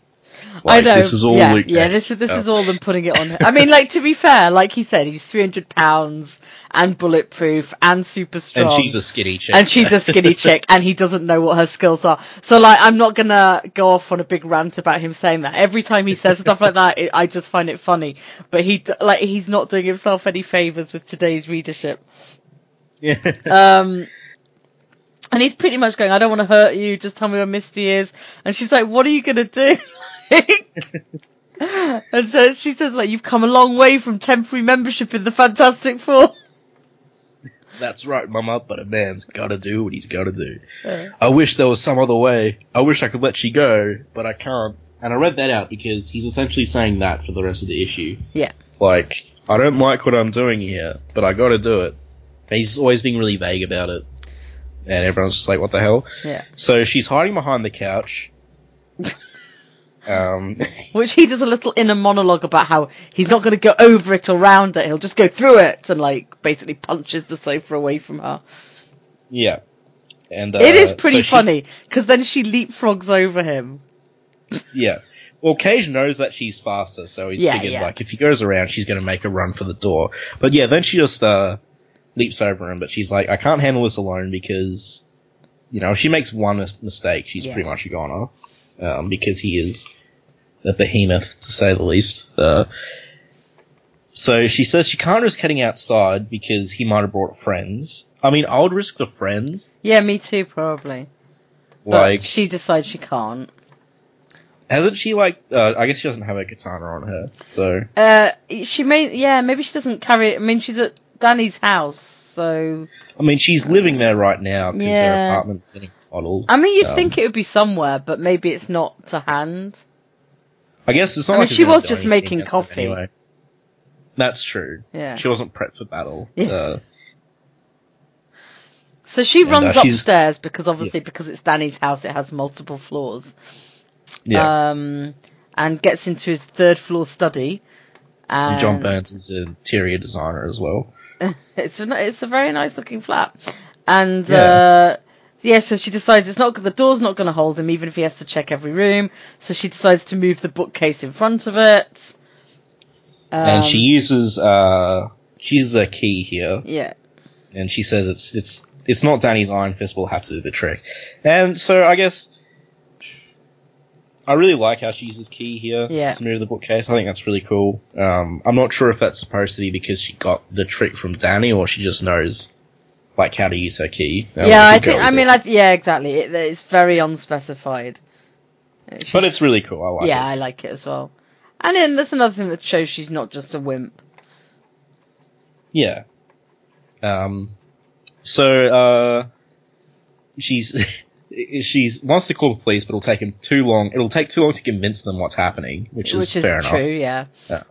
Speaker 3: I know.
Speaker 2: This is all
Speaker 3: yeah,
Speaker 2: Luke
Speaker 3: yeah. This is this
Speaker 2: stuff.
Speaker 3: is all them putting it on. I mean, like to be fair, like he said, he's three hundred pounds and bulletproof and super strong.
Speaker 2: And she's a skinny chick.
Speaker 3: and she's a skinny chick, and he doesn't know what her skills are. So, like, I'm not gonna go off on a big rant about him saying that. Every time he says stuff like that, it, I just find it funny. But he, like, he's not doing himself any favors with today's readership.
Speaker 2: yeah.
Speaker 3: Um, and he's pretty much going, I don't want to hurt you, just tell me where Misty is. And she's like, what are you gonna do? and so she says, like, you've come a long way from temporary membership in the Fantastic Four.
Speaker 2: That's right, mama, but a man's gotta do what he's gotta do.
Speaker 3: Uh,
Speaker 2: I wish there was some other way. I wish I could let you go, but I can't. And I read that out because he's essentially saying that for the rest of the issue.
Speaker 3: Yeah.
Speaker 2: Like, I don't like what I'm doing here, but I gotta do it. And he's always being really vague about it. And everyone's just like, what the hell?
Speaker 3: yeah.
Speaker 2: So she's hiding behind the couch. Um,
Speaker 3: Which he does a little inner monologue about how he's not going to go over it or round it. He'll just go through it and like basically punches the sofa away from her.
Speaker 2: yeah. And uh,
Speaker 3: it is pretty
Speaker 2: so
Speaker 3: funny because then she leapfrogs over him.
Speaker 2: Yeah. Well, Cage knows that she's faster, so he's
Speaker 3: Yeah,
Speaker 2: figured
Speaker 3: yeah.
Speaker 2: like if he goes around, she's going to make a run for the door. But yeah, then she just uh, leaps over him. But she's like, I can't handle this alone because, you know, if she makes one mis- mistake, she's
Speaker 3: Yeah.
Speaker 2: pretty much a goner. Um, because he is a behemoth to say the least. Uh, so she says she can't risk heading outside because he might have brought friends. I mean, I would risk the friends.
Speaker 3: Yeah, me too, probably. But
Speaker 2: Like,
Speaker 3: she decides she can't.
Speaker 2: hasn't she like? Uh, I guess she doesn't have a katana on her, so.
Speaker 3: Uh, she may, yeah, maybe she doesn't carry it. I mean, she's at Danny's house, so.
Speaker 2: I mean, she's living there right now because
Speaker 3: Yeah.
Speaker 2: her apartment's getting modeled.
Speaker 3: I mean, you'd
Speaker 2: Um,
Speaker 3: think it would be somewhere, but maybe it's not to hand.
Speaker 2: I guess it's not
Speaker 3: I mean,
Speaker 2: like
Speaker 3: she was just making coffee.
Speaker 2: Anyway. That's true.
Speaker 3: Yeah.
Speaker 2: She wasn't prepped for battle.
Speaker 3: Yeah.
Speaker 2: Uh,
Speaker 3: So she
Speaker 2: And,
Speaker 3: runs
Speaker 2: uh,
Speaker 3: upstairs because obviously because it's Danny's house, it has multiple floors.
Speaker 2: yeah.
Speaker 3: Um, and gets into his third floor study. And
Speaker 2: and John Byrne's is an interior designer as well.
Speaker 3: It's a, it's a very nice looking flat. And,
Speaker 2: Yeah.
Speaker 3: uh, yeah, so she decides it's not, the door's not going to hold him even if he has to check every room. So she decides to move the bookcase in front of it.
Speaker 2: and
Speaker 3: Um,
Speaker 2: she uses uh she uses a key here,
Speaker 3: Yeah.
Speaker 2: and she says it's it's it's not Danny's Iron Fist will have to do the trick. And so I guess I really like how she uses key here
Speaker 3: Yeah.
Speaker 2: to move the bookcase. I think that's really cool. Um, I'm not sure if that's supposed to be because she got the trick from Danny or she just knows like how to use her key.
Speaker 3: Yeah, I think, I mean,
Speaker 2: it.
Speaker 3: I, yeah, exactly. It, it's very unspecified. It's
Speaker 2: but it's really cool. I like
Speaker 3: yeah,
Speaker 2: it.
Speaker 3: I like it as well. And then there's another thing that shows she's not just a wimp.
Speaker 2: Yeah. Um, so, uh, she's, she's, wants to call the police, but it'll take him too long. It'll take too long to convince them what's happening, which is,
Speaker 3: which is
Speaker 2: fair
Speaker 3: true,
Speaker 2: enough.
Speaker 3: yeah.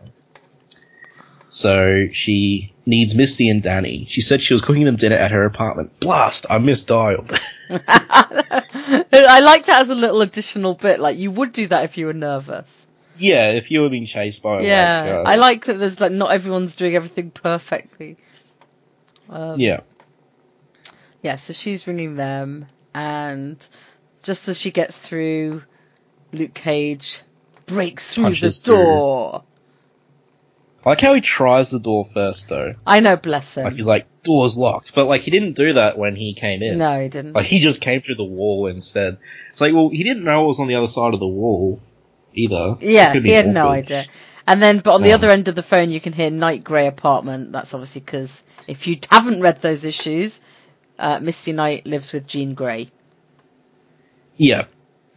Speaker 2: So she needs Misty and Danny. She said she was cooking them dinner at her apartment. Blast! I misdialed.
Speaker 3: I like that as a little additional bit. Like you would do that if you were nervous.
Speaker 2: yeah, if you were being chased by,
Speaker 3: yeah,
Speaker 2: like, uh,
Speaker 3: I like that. There's like not everyone's doing everything perfectly. Um,
Speaker 2: yeah.
Speaker 3: yeah. So she's ringing them, and just as she gets through, Luke Cage breaks through
Speaker 2: Punches
Speaker 3: the door.
Speaker 2: I like how he tries the door first, though.
Speaker 3: I know, bless him.
Speaker 2: Like he's like, door's locked, but like he didn't do that when he came in.
Speaker 3: no, he didn't.
Speaker 2: Like he just came through the wall instead. It's like, well, he didn't know it was on the other side of the wall either.
Speaker 3: Yeah, he had no idea. And then, but on the
Speaker 2: Um,
Speaker 3: other end of the phone, you can hear Knight Grey apartment. That's obviously because if you haven't read those issues, uh, Misty Knight lives with Jean Grey.
Speaker 2: Yeah,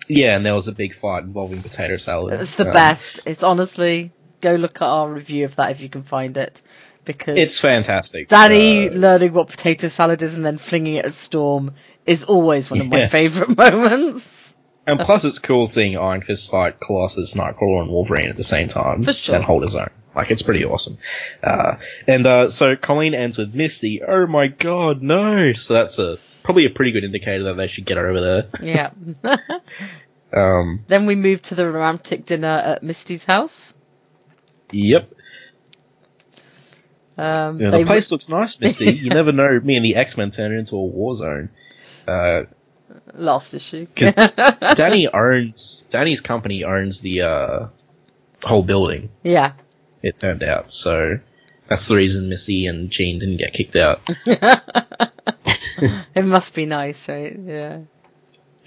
Speaker 2: yeah, and there was a big fight involving potato salad.
Speaker 3: It's the
Speaker 2: Um,
Speaker 3: best. It's honestly go look at our review of that if you can find it, because
Speaker 2: It's fantastic.
Speaker 3: Danny
Speaker 2: Uh,
Speaker 3: learning what potato salad is and then flinging it at Storm is always one of my favourite moments.
Speaker 2: and plus, it's cool seeing Iron Fist fight Colossus, Nightcrawler, and Wolverine at the same time
Speaker 3: For sure.
Speaker 2: and hold his own. Like it's pretty awesome. Uh, and uh, so Colleen ends with Misty. Oh my god, no! So that's a probably a pretty good indicator that they should get her over there.
Speaker 3: Yeah.
Speaker 2: Um,
Speaker 3: then we move to the romantic dinner at Misty's house.
Speaker 2: Yep.
Speaker 3: Um,
Speaker 2: Yeah,
Speaker 3: they-
Speaker 2: the place looks nice, Misty. you never know. Me and the X Men turn it into a war zone. Uh,
Speaker 3: last issue.
Speaker 2: 'Cause Danny owns Danny's company owns the uh, whole building.
Speaker 3: yeah.
Speaker 2: It turned out, so that's the reason Misty and Jean didn't get kicked out.
Speaker 3: it must be nice, right? Yeah.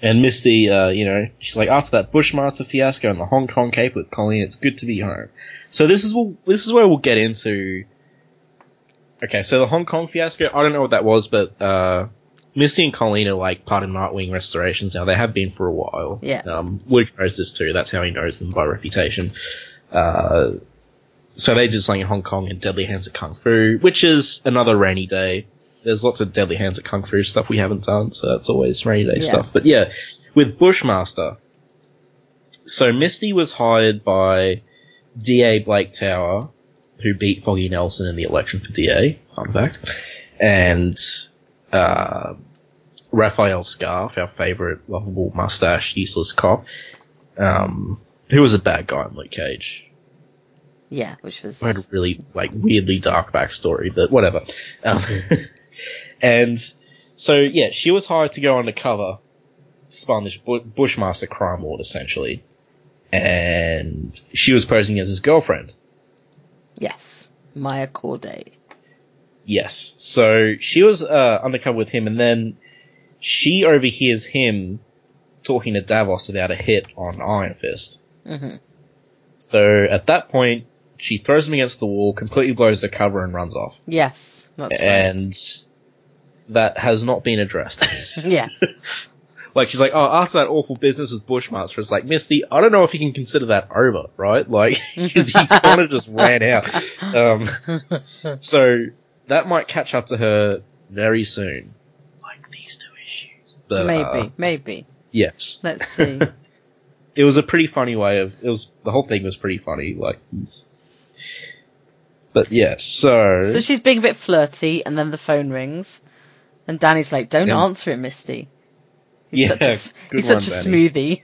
Speaker 2: And Misty, uh, you know, she's like, after that Bushmaster fiasco and the Hong Kong Cape with Colleen, it's good to be home. So this is this is where we'll get into. Okay, so the Hong Kong fiasco, I don't know what that was, but uh, Misty and Colleen are like part of Nightwing Restorations now. They have been for a while.
Speaker 3: Yeah.
Speaker 2: Um, Luke knows this too. That's how he knows them by reputation. Uh, so they something in Hong Kong and Deadly Hands of Kung Fu, which is another rainy day. There's lots of Deadly Hands of Kung Fu stuff we haven't done, so that's always rainy day
Speaker 3: Yeah.
Speaker 2: stuff. But yeah, with Bushmaster. So Misty was hired by DA Blake Tower, who beat Foggy Nelson in the election for DA, fun fact, and uh, Rafael Scarfe, our favorite lovable mustache, useless cop. Um, who was a bad guy in Luke Cage.
Speaker 3: Yeah, which was
Speaker 2: Who had a really like weirdly dark backstory, but whatever. Um, and so yeah, she was hired to go undercover on this bu- Bushmaster crime lord essentially, and she was posing as his girlfriend.
Speaker 3: yes, Maya Corday.
Speaker 2: Yes. So she was uh, undercover with him, and then she overhears him talking to Davos about a hit on Iron Fist.
Speaker 3: hmm
Speaker 2: So at that point, she throws him against the wall, completely blows the cover, and runs off.
Speaker 3: Yes, that's right.
Speaker 2: That has not been addressed.
Speaker 3: Yeah.
Speaker 2: like she's like, oh, after that awful business with Bushmaster, it's like Misty. I don't know if you can consider that over, right? Like, because he kind of just ran out. Um, so that might catch up to her very soon. Like these two issues. But,
Speaker 3: maybe,
Speaker 2: uh,
Speaker 3: maybe.
Speaker 2: yes.
Speaker 3: Let's see.
Speaker 2: it was a pretty funny way of it was the whole thing was pretty funny like he's but yeah so,
Speaker 3: so she's being a bit flirty, and then the phone rings, and Danny's like, "Don't
Speaker 2: Yeah.
Speaker 3: answer it, Misty." He's
Speaker 2: Yeah,
Speaker 3: such a, he's
Speaker 2: one,
Speaker 3: such a
Speaker 2: Danny.
Speaker 3: smoothie.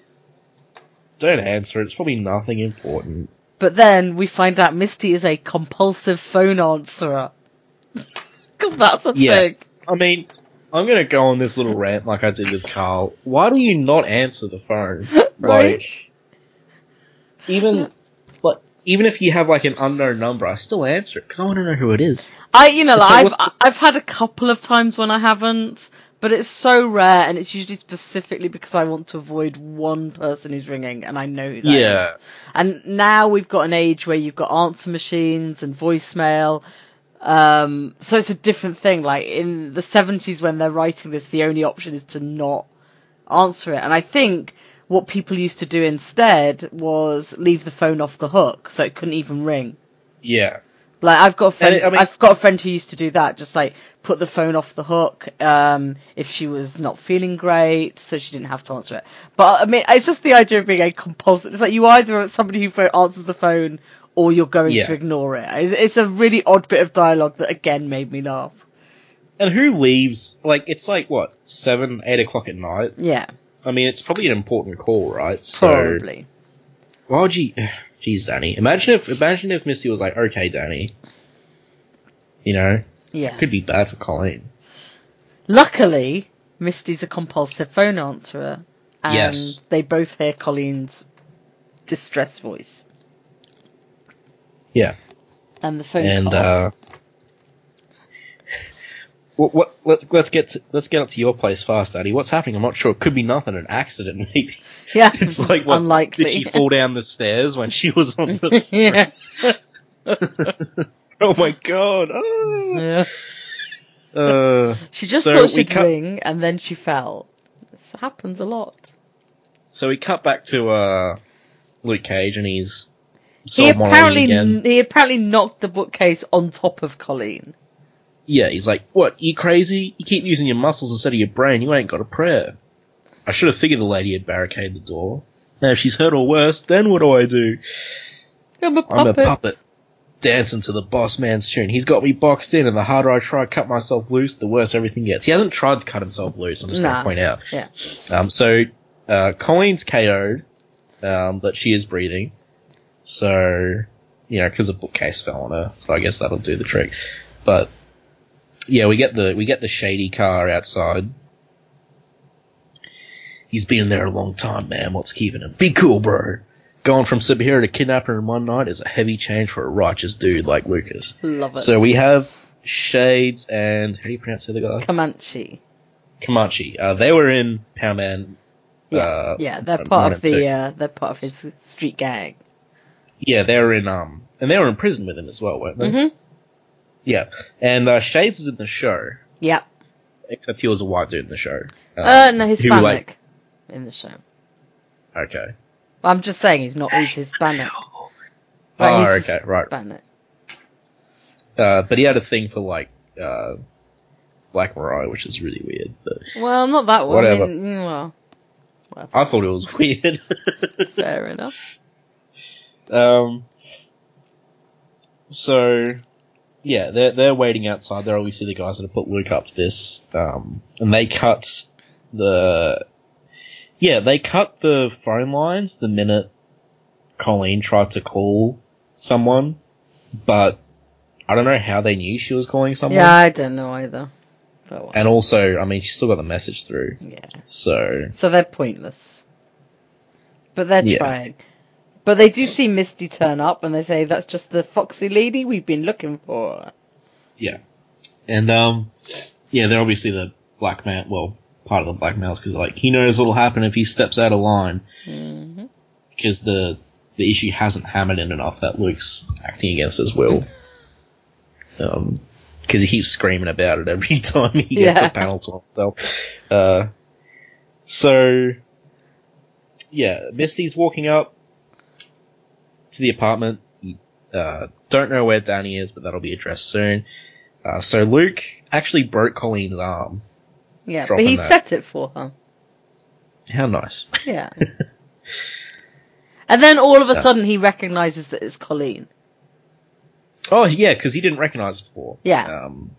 Speaker 2: don't answer it it's probably nothing important
Speaker 3: But then we find out Misty is a compulsive phone answerer. Because that's a
Speaker 2: Yeah.
Speaker 3: thing.
Speaker 2: i mean i'm gonna go on this little rant like i did with carl why do you not answer the phone
Speaker 3: Right?
Speaker 2: like even even if you have like an unknown number i still answer it because i want to know who it is
Speaker 3: I, you know, like, I've
Speaker 2: the-
Speaker 3: I've had a couple of times when I haven't, but it's so rare, and it's usually specifically because I want to avoid one person who's ringing, and I know who that is.
Speaker 2: yeah
Speaker 3: And now we've got an age where you've got answer machines and voicemail. Um, so it's a different thing. Like in the 70s when they're writing this, the only option is to not answer it. And I think what people used to do instead was leave the phone off the hook so it couldn't even ring.
Speaker 2: yeah
Speaker 3: Like I've got a friend,
Speaker 2: it- I mean-
Speaker 3: I've got a friend who used to do that, just like put the phone off the hook, um, if she was not feeling great, so she didn't have to answer it. But I mean, it's just the idea of being a composite. it's like you either are somebody who answers the phone or you're going
Speaker 2: Yeah.
Speaker 3: to ignore it. It's, it's a really odd bit of dialogue that again made me laugh.
Speaker 2: and who leaves like it's like what seven eight o'clock at night
Speaker 3: Yeah,
Speaker 2: i mean it's probably an important call right so
Speaker 3: probably.
Speaker 2: Why would you? Jeez, Danny. Imagine if imagine if Misty was like, "Okay, Danny." You know,
Speaker 3: Yeah.
Speaker 2: could be bad for Colleen.
Speaker 3: Luckily, Misty's a compulsive phone answerer, and
Speaker 2: Yes.
Speaker 3: they both hear Colleen's distress voice,
Speaker 2: Yeah,
Speaker 3: and the phone
Speaker 2: and uh, what? What? Let's let's get to, let's get up to your place fast, Danny. What's happening? I'm not sure. It could be nothing. An accident, maybe.
Speaker 3: Yeah,
Speaker 2: It's like what?
Speaker 3: unlikely.
Speaker 2: Did she fall down the stairs when she was on the?
Speaker 3: yeah.
Speaker 2: oh my god! Ah.
Speaker 3: yeah.
Speaker 2: Uh,
Speaker 3: She just
Speaker 2: so
Speaker 3: thought she'd
Speaker 2: cut-
Speaker 3: ring, and then she fell. This happens a lot.
Speaker 2: So we cut back to uh, Luke Cage, and he's
Speaker 3: He apparently he apparently knocked the bookcase on top of Colleen.
Speaker 2: Yeah, he's like, what, you crazy? You keep using your muscles instead of your brain, you ain't got a prayer. I should have figured the lady had barricaded the door. Now if she's hurt or worse, then what do I do?
Speaker 3: I'm a
Speaker 2: I'm a
Speaker 3: puppet.
Speaker 2: puppet. Dancing to the boss man's tune. He's got me boxed in, and the harder I try to cut myself loose, the worse everything gets. He hasn't tried to cut himself loose, I'm just
Speaker 3: Nah.
Speaker 2: going to point out.
Speaker 3: Yeah.
Speaker 2: Um, so, uh, Colleen's KO'd, um, but she is breathing. So, you know, because a bookcase fell on her. So I guess that'll do the trick. But, yeah, we get the, we get the shady car outside. He's been in there a long time, man. What's keeping him? Be cool, bro. Going from superhero to kidnapper in one night is a heavy change for a righteous dude like Lucas.
Speaker 3: Love it.
Speaker 2: So we have Shades and, how do you pronounce the other guy?
Speaker 3: Comanche.
Speaker 2: Comanche. Uh, they were in Power Man
Speaker 3: Yeah,
Speaker 2: uh,
Speaker 3: yeah, they're part of the uh, they're part of his street gang.
Speaker 2: Yeah, they were in um, and they were in prison with him as well, weren't they?
Speaker 3: Mhm.
Speaker 2: Yeah, and uh, Shades is in the show,
Speaker 3: Yep.
Speaker 2: except he was a white dude in the show.
Speaker 3: Uh, no,
Speaker 2: who,
Speaker 3: Hispanic
Speaker 2: like-
Speaker 3: in the show.
Speaker 2: okay.
Speaker 3: I'm just saying he's not. He's Hispanic.
Speaker 2: oh,
Speaker 3: he's
Speaker 2: okay, right.
Speaker 3: Hispanic.
Speaker 2: Uh, but he had a thing for like uh, Black Mariah, which is really weird. But
Speaker 3: Well, not that one.
Speaker 2: Whatever.
Speaker 3: I mean, mm, well,
Speaker 2: I thought it was weird.
Speaker 3: fair enough.
Speaker 2: Um. So, yeah, they're they're waiting outside. They're obviously the guys that have put Luke up to this. Um, and they cut the, yeah, they cut the phone lines the minute Colleen tried to call someone, but I don't know how they knew she was calling someone.
Speaker 3: Yeah, I don't know either. But
Speaker 2: And also, I mean, she still got the message through.
Speaker 3: yeah.
Speaker 2: So,
Speaker 3: So they're pointless. But they're
Speaker 2: Yeah.
Speaker 3: trying. But they do see Misty turn up and they say that's just the foxy lady we've been looking for.
Speaker 2: yeah. And, um, yeah, they're obviously the black man, well, part of the black blackmails because, like, he knows what'll happen if he steps out of line
Speaker 3: hmm
Speaker 2: because the, the issue hasn't hammered in enough that Luke's acting against his will. Um, because he keeps screaming about it every time he gets
Speaker 3: Yeah.
Speaker 2: a panel to himself. Uh, so, yeah, Misty's walking up to the apartment. You, Uh, don't know where Danny is, but that'll be addressed soon. Uh, so Luke actually broke Colleen's arm.
Speaker 3: Yeah, but he
Speaker 2: that.
Speaker 3: set it for her.
Speaker 2: How nice.
Speaker 3: Yeah. and then all of a sudden he recognizes that it's Colleen.
Speaker 2: Oh yeah, because he didn't recognize her before.
Speaker 3: Yeah.
Speaker 2: Um,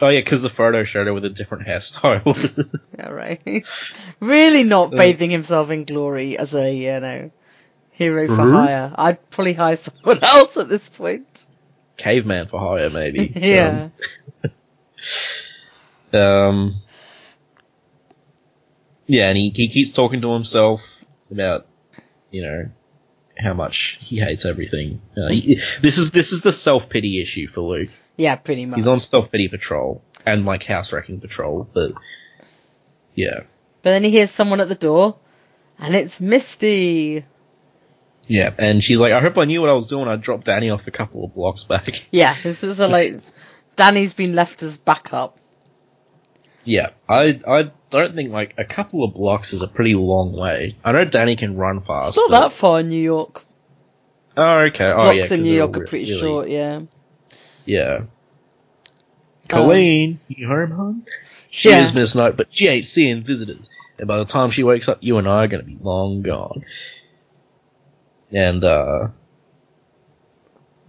Speaker 2: oh yeah, because the photo showed her with a different hairstyle.
Speaker 3: Yeah, right. really not
Speaker 2: Uh.
Speaker 3: bathing himself in glory as a, you know, hero for
Speaker 2: Mhm.
Speaker 3: hire. I'd probably hire someone else at this point.
Speaker 2: Caveman for hire, maybe.
Speaker 3: yeah.
Speaker 2: Um, um, yeah, and he, he keeps talking to himself about, you know, how much he hates everything. Uh, he, this is this is the self pity issue for Luke.
Speaker 3: yeah, pretty much.
Speaker 2: He's on self pity patrol and like house wrecking patrol, but yeah,
Speaker 3: But then he hears someone at the door, and it's Misty.
Speaker 2: Yeah. And she's like, I hope I knew what I was doing. I dropped Danny off a couple of blocks back.
Speaker 3: Yeah, this is a like, Danny's been left as backup.
Speaker 2: Yeah, I I don't think like a couple of blocks is a pretty long way. I know Danny can run fast.
Speaker 3: It's not
Speaker 2: but-
Speaker 3: that far in New York.
Speaker 2: Oh, okay. Oh,
Speaker 3: Blocks
Speaker 2: yeah.
Speaker 3: in New York are pretty
Speaker 2: really-
Speaker 3: short, yeah.
Speaker 2: Yeah. Um, Colleen, you home, hon? She
Speaker 3: Yeah.
Speaker 2: is Miss Knight, but she ain't seeing visitors. And by the time she wakes up, you and I are gonna be long gone. And, uh,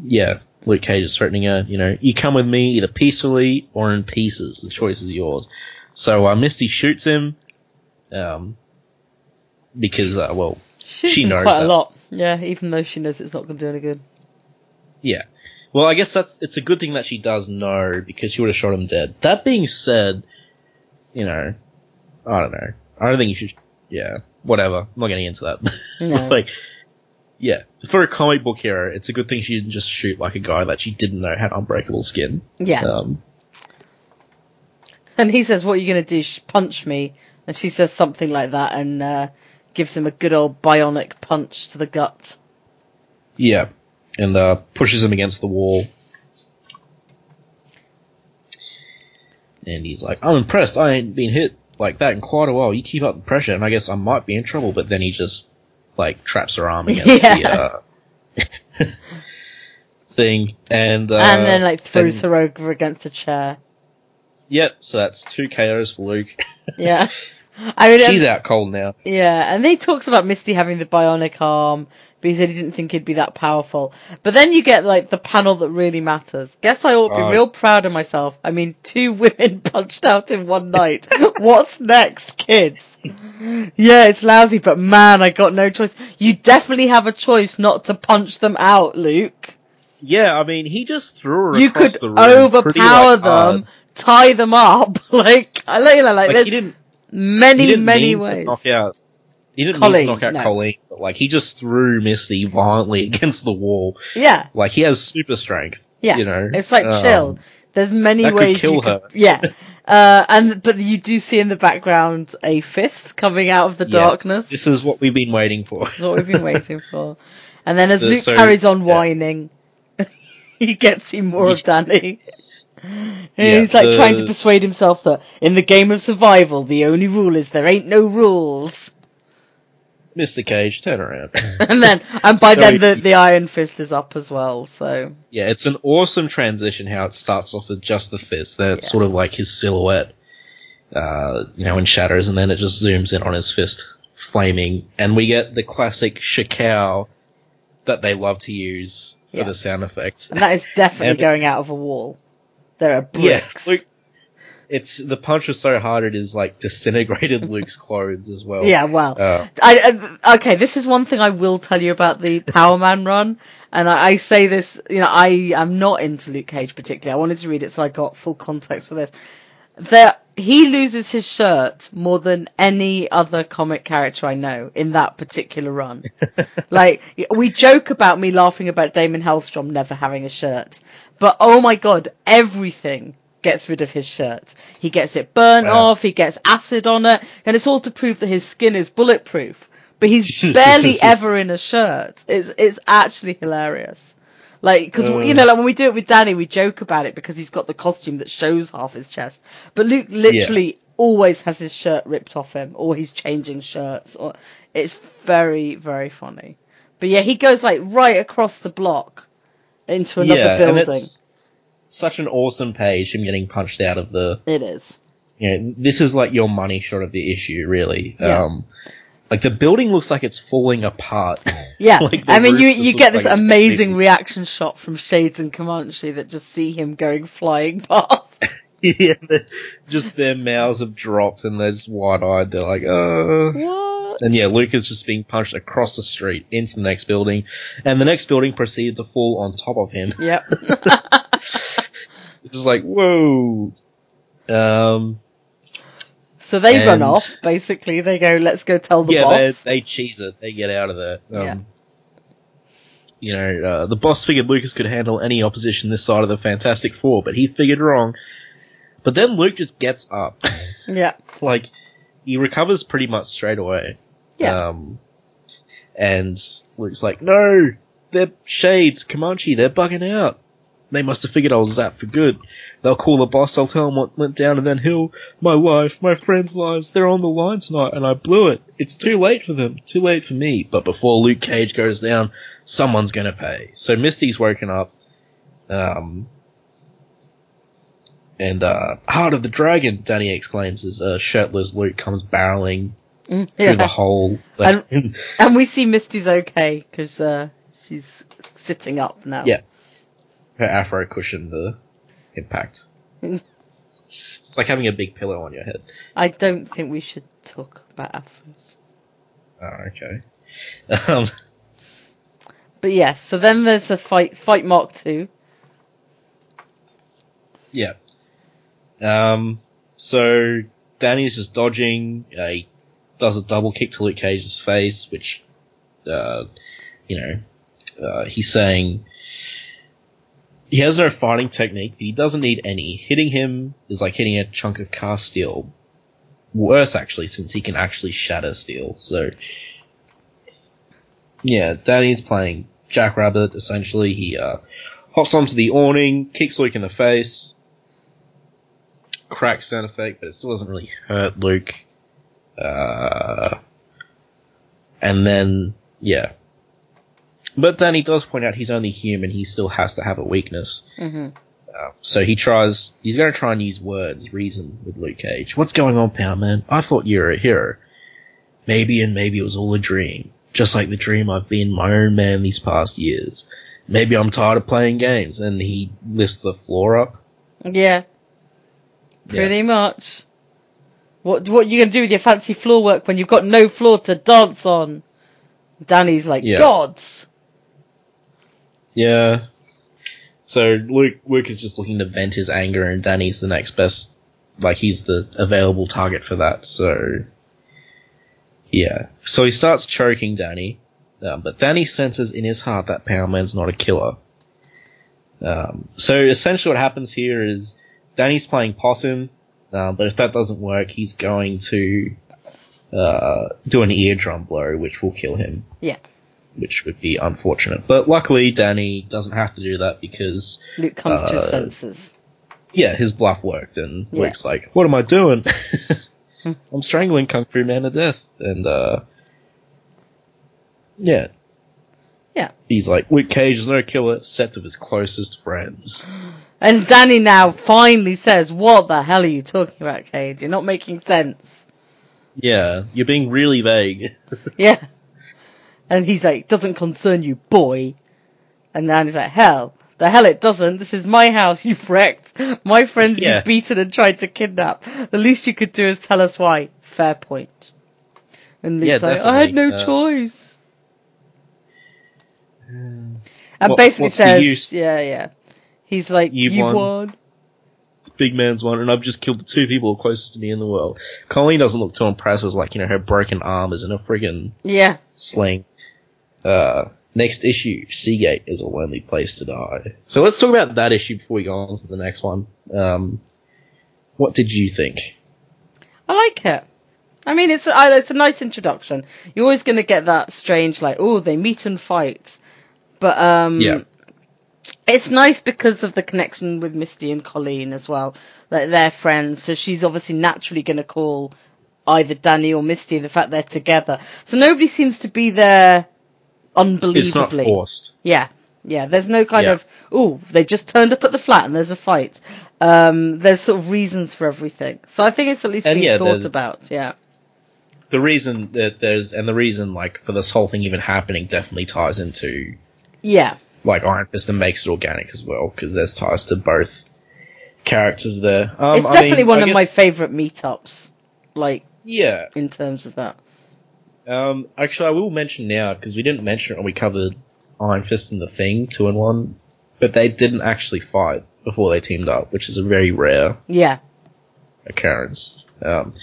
Speaker 2: yeah, Luke Cage is threatening her, you know, you come with me either peacefully or in pieces. The choice is yours. So, uh, Misty shoots him, um, because, uh, well,
Speaker 3: Shoots
Speaker 2: She knows
Speaker 3: quite a lot. Yeah, even though she knows it's not going to do any good.
Speaker 2: Yeah. Well, I guess that's it's a good thing that she does know because she would have shot him dead. That being said, you know, I don't know. I don't think you should. Yeah, whatever. I'm not getting into that.
Speaker 3: No.
Speaker 2: like, yeah, for a comic book hero, it's a good thing she didn't just shoot like a guy that she didn't know had unbreakable skin.
Speaker 3: Yeah.
Speaker 2: Um,
Speaker 3: And he says, what are you going to do? Sh- Punch me. And she says something like that and uh, gives him a good old bionic punch to the gut.
Speaker 2: yeah, and uh, pushes him against the wall. And he's like, I'm impressed. I ain't been hit like that in quite a while. You keep up the pressure, and I guess I might be in trouble. But then he just like traps her arm against
Speaker 3: Yeah.
Speaker 2: the uh, thing, and uh,
Speaker 3: and then like throws
Speaker 2: then-
Speaker 3: her over against a chair.
Speaker 2: Yep. So that's two KOs for Luke.
Speaker 3: Yeah. I mean,
Speaker 2: She's
Speaker 3: um,
Speaker 2: out cold now.
Speaker 3: Yeah, and he talks about Misty having the bionic arm, but he said he didn't think he'd be that powerful. But then you get like the panel that really matters. Guess I ought to be real proud of myself. I mean, two women punched out in one night. What's next, kids? Yeah, it's lousy, but man, I got no choice. You definitely have a choice not to punch them out, Luke.
Speaker 2: Yeah, I mean, he just threw her
Speaker 3: You
Speaker 2: across
Speaker 3: could
Speaker 2: the room. pretty,
Speaker 3: overpower
Speaker 2: like,
Speaker 3: them,
Speaker 2: hard.
Speaker 3: tie them up, like I like, you know, like,
Speaker 2: Like,
Speaker 3: there's many,
Speaker 2: he didn't
Speaker 3: many ways.
Speaker 2: knock out. He didn't
Speaker 3: Colleen,
Speaker 2: knock out
Speaker 3: no.
Speaker 2: Colleen, but like he just threw Misty violently against the wall.
Speaker 3: Yeah,
Speaker 2: Like he has super strength.
Speaker 3: yeah.
Speaker 2: You know,
Speaker 3: It's like
Speaker 2: um,
Speaker 3: chill. There's many
Speaker 2: that could
Speaker 3: ways
Speaker 2: kill
Speaker 3: you could,
Speaker 2: her.
Speaker 3: yeah. Uh, and but you do see in the background a fist coming out of the
Speaker 2: Yes,
Speaker 3: darkness.
Speaker 2: This is what we've been waiting for.
Speaker 3: That's what we've been waiting for. And then as
Speaker 2: The-
Speaker 3: Luke
Speaker 2: so-
Speaker 3: carries on
Speaker 2: yeah.
Speaker 3: whining, he gets see more of Danny. And
Speaker 2: Yeah,
Speaker 3: he's like
Speaker 2: the-
Speaker 3: trying to persuade himself that in the game of survival, the only rule is there ain't no rules.
Speaker 2: Mr. Cage, turn around.
Speaker 3: And then, and by
Speaker 2: So
Speaker 3: then the, the Iron Fist is up as well, so.
Speaker 2: yeah, it's an awesome transition how it starts off with just the fist. Then it's
Speaker 3: Yeah.
Speaker 2: sort of like his silhouette, uh, you know, in shadows, and then it just zooms in on his fist, flaming, and we get the classic shakao that they love to use
Speaker 3: Yeah.
Speaker 2: for the sound effects.
Speaker 3: And that is definitely
Speaker 2: And-
Speaker 3: going out of a wall. There are
Speaker 2: Yeah,
Speaker 3: bricks.
Speaker 2: Luke, it's the punch was so hard it is like disintegrated Luke's clothes as well.
Speaker 3: Yeah, well,
Speaker 2: Uh,
Speaker 3: I, I okay. This is one thing I will tell you about the Power Man run, and I, I say this. You know, I am not into Luke Cage particularly. I wanted to read it so I got full context for this. That he loses his shirt more than any other comic character I know in that particular run. like we joke about me laughing about Daimon Hellstrom never having a shirt, but oh my god, everything gets rid of his shirt. He gets it burnt
Speaker 2: Wow.
Speaker 3: off, he gets acid on it, and it's all to prove that his skin is bulletproof. But he's barely ever in a shirt. It's it's actually hilarious. Like, because
Speaker 2: Uh.
Speaker 3: you know, like when we do it with Danny, we joke about it because he's got the costume that shows half his chest. But Luke literally always has his shirt ripped off him, or he's changing shirts, or it's very very funny. But yeah, he goes like right across the block into another
Speaker 2: yeah,
Speaker 3: building.
Speaker 2: Such an awesome page. Him getting punched out of the
Speaker 3: It is.
Speaker 2: you know, this is like your money shot of the issue, really.
Speaker 3: Yeah.
Speaker 2: Um, like the building looks like it's falling apart.
Speaker 3: Yeah,
Speaker 2: Like,
Speaker 3: I mean, you you get this
Speaker 2: like
Speaker 3: amazing reaction shot from Shades and Comanche that just see him going flying past.
Speaker 2: yeah, just their mouths have dropped and they're just wide eyed. They're like, uh.
Speaker 3: what?
Speaker 2: And yeah, Luke is just being punched across the street into the next building, and the next building proceeded to fall on top of him.
Speaker 3: Yep.
Speaker 2: It's just like, whoa. Um,
Speaker 3: so they run off. Basically, they go, "Let's go tell the
Speaker 2: yeah, they
Speaker 3: boss."
Speaker 2: they cheese it. They get out of there. Um,
Speaker 3: Yeah.
Speaker 2: You know, uh, the boss figured Lucas could handle any opposition this side of the Fantastic Four, but he figured wrong. But then Luke just gets up.
Speaker 3: Yeah.
Speaker 2: like, he recovers pretty much straight away.
Speaker 3: Yeah.
Speaker 2: Um, and Luke's like, no, they're shades, Comanche, they're bugging out. They must have figured I was zapped for good. They'll call the boss, I'll tell him what went down, and then he'll, my wife, my friends' lives, they're on the line tonight, and I blew it. It's too late for them, too late for me. But before Luke Cage goes down, someone's gonna pay. So Misty's woken up, um, and, uh, Heart of the Dragon, Danny exclaims as, uh, shirtless Luke comes barreling
Speaker 3: Mm,
Speaker 2: through the hole.
Speaker 3: And- And we see Misty's okay because uh, she's sitting up now.
Speaker 2: Yeah. Her afro cushioned the impact. It's like having a big pillow on your head.
Speaker 3: I don't think we should talk about afros.
Speaker 2: Oh, okay. Um,
Speaker 3: But yes, so then there's a fight, fight Mark Two.
Speaker 2: yeah. Um, so Danny's just dodging. Uh, he does a double kick to Luke Cage's face, which, uh, you know, uh, he's saying he has no fighting technique, he doesn't need any. Hitting him is like hitting a chunk of car steel. Worse, actually, since he can actually shatter steel. So, yeah, Danny's playing Jackrabbit, essentially. He, uh, hops onto the awning, kicks Luke in the face, cracks sound effect, but it still doesn't really hurt Luke. Uh, and then, yeah. But Danny does point out he's only human, he still has to have a weakness.
Speaker 3: hmm
Speaker 2: Uh, so he tries, he's gonna try and use words, reason with Luke Cage. What's going on, Power Man? I thought you were a hero. Maybe and maybe it was all a dream. Just like the dream I've been my own man these past years. Maybe I'm tired of playing games. And he lifts the floor up.
Speaker 3: Yeah,
Speaker 2: Yeah.
Speaker 3: pretty much. What what are you gonna do with your fancy floor work when you've got no floor to dance on? Danny's like
Speaker 2: Yeah.
Speaker 3: gods.
Speaker 2: Yeah. So Luke, Luke is just looking to vent his anger, and Danny's the next best. Like he's the available target for that. So yeah. So he starts choking Danny, um, but Danny senses in his heart that Power Man's not a killer. Um, so essentially, what happens here is Danny's playing possum, um, but if that doesn't work, he's going to uh, do an eardrum blow, which will kill him
Speaker 3: Yeah,
Speaker 2: which would be unfortunate. But luckily, Danny doesn't have to do that because,
Speaker 3: Luke comes to his
Speaker 2: Uh,
Speaker 3: senses.
Speaker 2: yeah, his bluff worked, and
Speaker 3: Yeah.
Speaker 2: Luke's like, "What am I doing? I'm strangling Kung Fu Man to death." And uh, yeah,
Speaker 3: Yeah.
Speaker 2: he's like, "Luke Cage is no killer, except of his closest friends."
Speaker 3: And Danny now finally says, "What the hell are you talking about, Cage? You're not making sense."
Speaker 2: Yeah, you're being really vague.
Speaker 3: Yeah. And he's like, "Doesn't concern you, boy." And then he's like, "Hell, The hell it doesn't. This is my house. You've wrecked. My friends
Speaker 2: Yeah.
Speaker 3: you've beaten and tried to kidnap. The least you could do is tell us why. Fair point. And Luke's
Speaker 2: Yeah,
Speaker 3: like, I had no.
Speaker 2: Uh,
Speaker 3: choice. And
Speaker 2: What-
Speaker 3: basically says, yeah, yeah. He's like,
Speaker 2: You've
Speaker 3: you
Speaker 2: won."
Speaker 3: won.
Speaker 2: Big man's won, and I've just killed the two people closest to me in the world. Colleen doesn't look too impressed as like, you know, her broken arm is in a friggin'
Speaker 3: Yeah.
Speaker 2: sling. Uh, next issue, Seagate is a lonely place to die. So let's talk about that issue before we go on to the next one. Um, what did you think?
Speaker 3: I like it. I mean, it's I, it's a nice introduction. You're always going to get that strange, like, oh, they meet and fight, but um,
Speaker 2: Yeah.
Speaker 3: it's nice because of the connection with Misty and Colleen as well. That they're friends, so she's obviously naturally going to call either Danny or Misty. The fact they're together, so nobody seems to be there unbelievably.
Speaker 2: It's not forced.
Speaker 3: Yeah, yeah. There's no kind
Speaker 2: Yeah.
Speaker 3: of oh, they just turned up at the flat and there's a fight. Um, there's sort of reasons for everything. So I think it's at least
Speaker 2: And
Speaker 3: being
Speaker 2: yeah,
Speaker 3: thought about. Yeah.
Speaker 2: The reason that there's, and the reason like for this whole thing even happening definitely ties into
Speaker 3: Yeah.
Speaker 2: like Iron Fist and makes it organic as well because there's ties to both characters there. Um,
Speaker 3: it's
Speaker 2: I
Speaker 3: definitely
Speaker 2: mean,
Speaker 3: one
Speaker 2: I
Speaker 3: of my favourite meetups. Like
Speaker 2: yeah.
Speaker 3: in terms of that.
Speaker 2: Um, actually, I will mention now because we didn't mention it when we covered Iron Fist and the Thing Two-in-One, but they didn't actually fight before they teamed up, which is a very rare
Speaker 3: Yeah.
Speaker 2: occurrence. Um,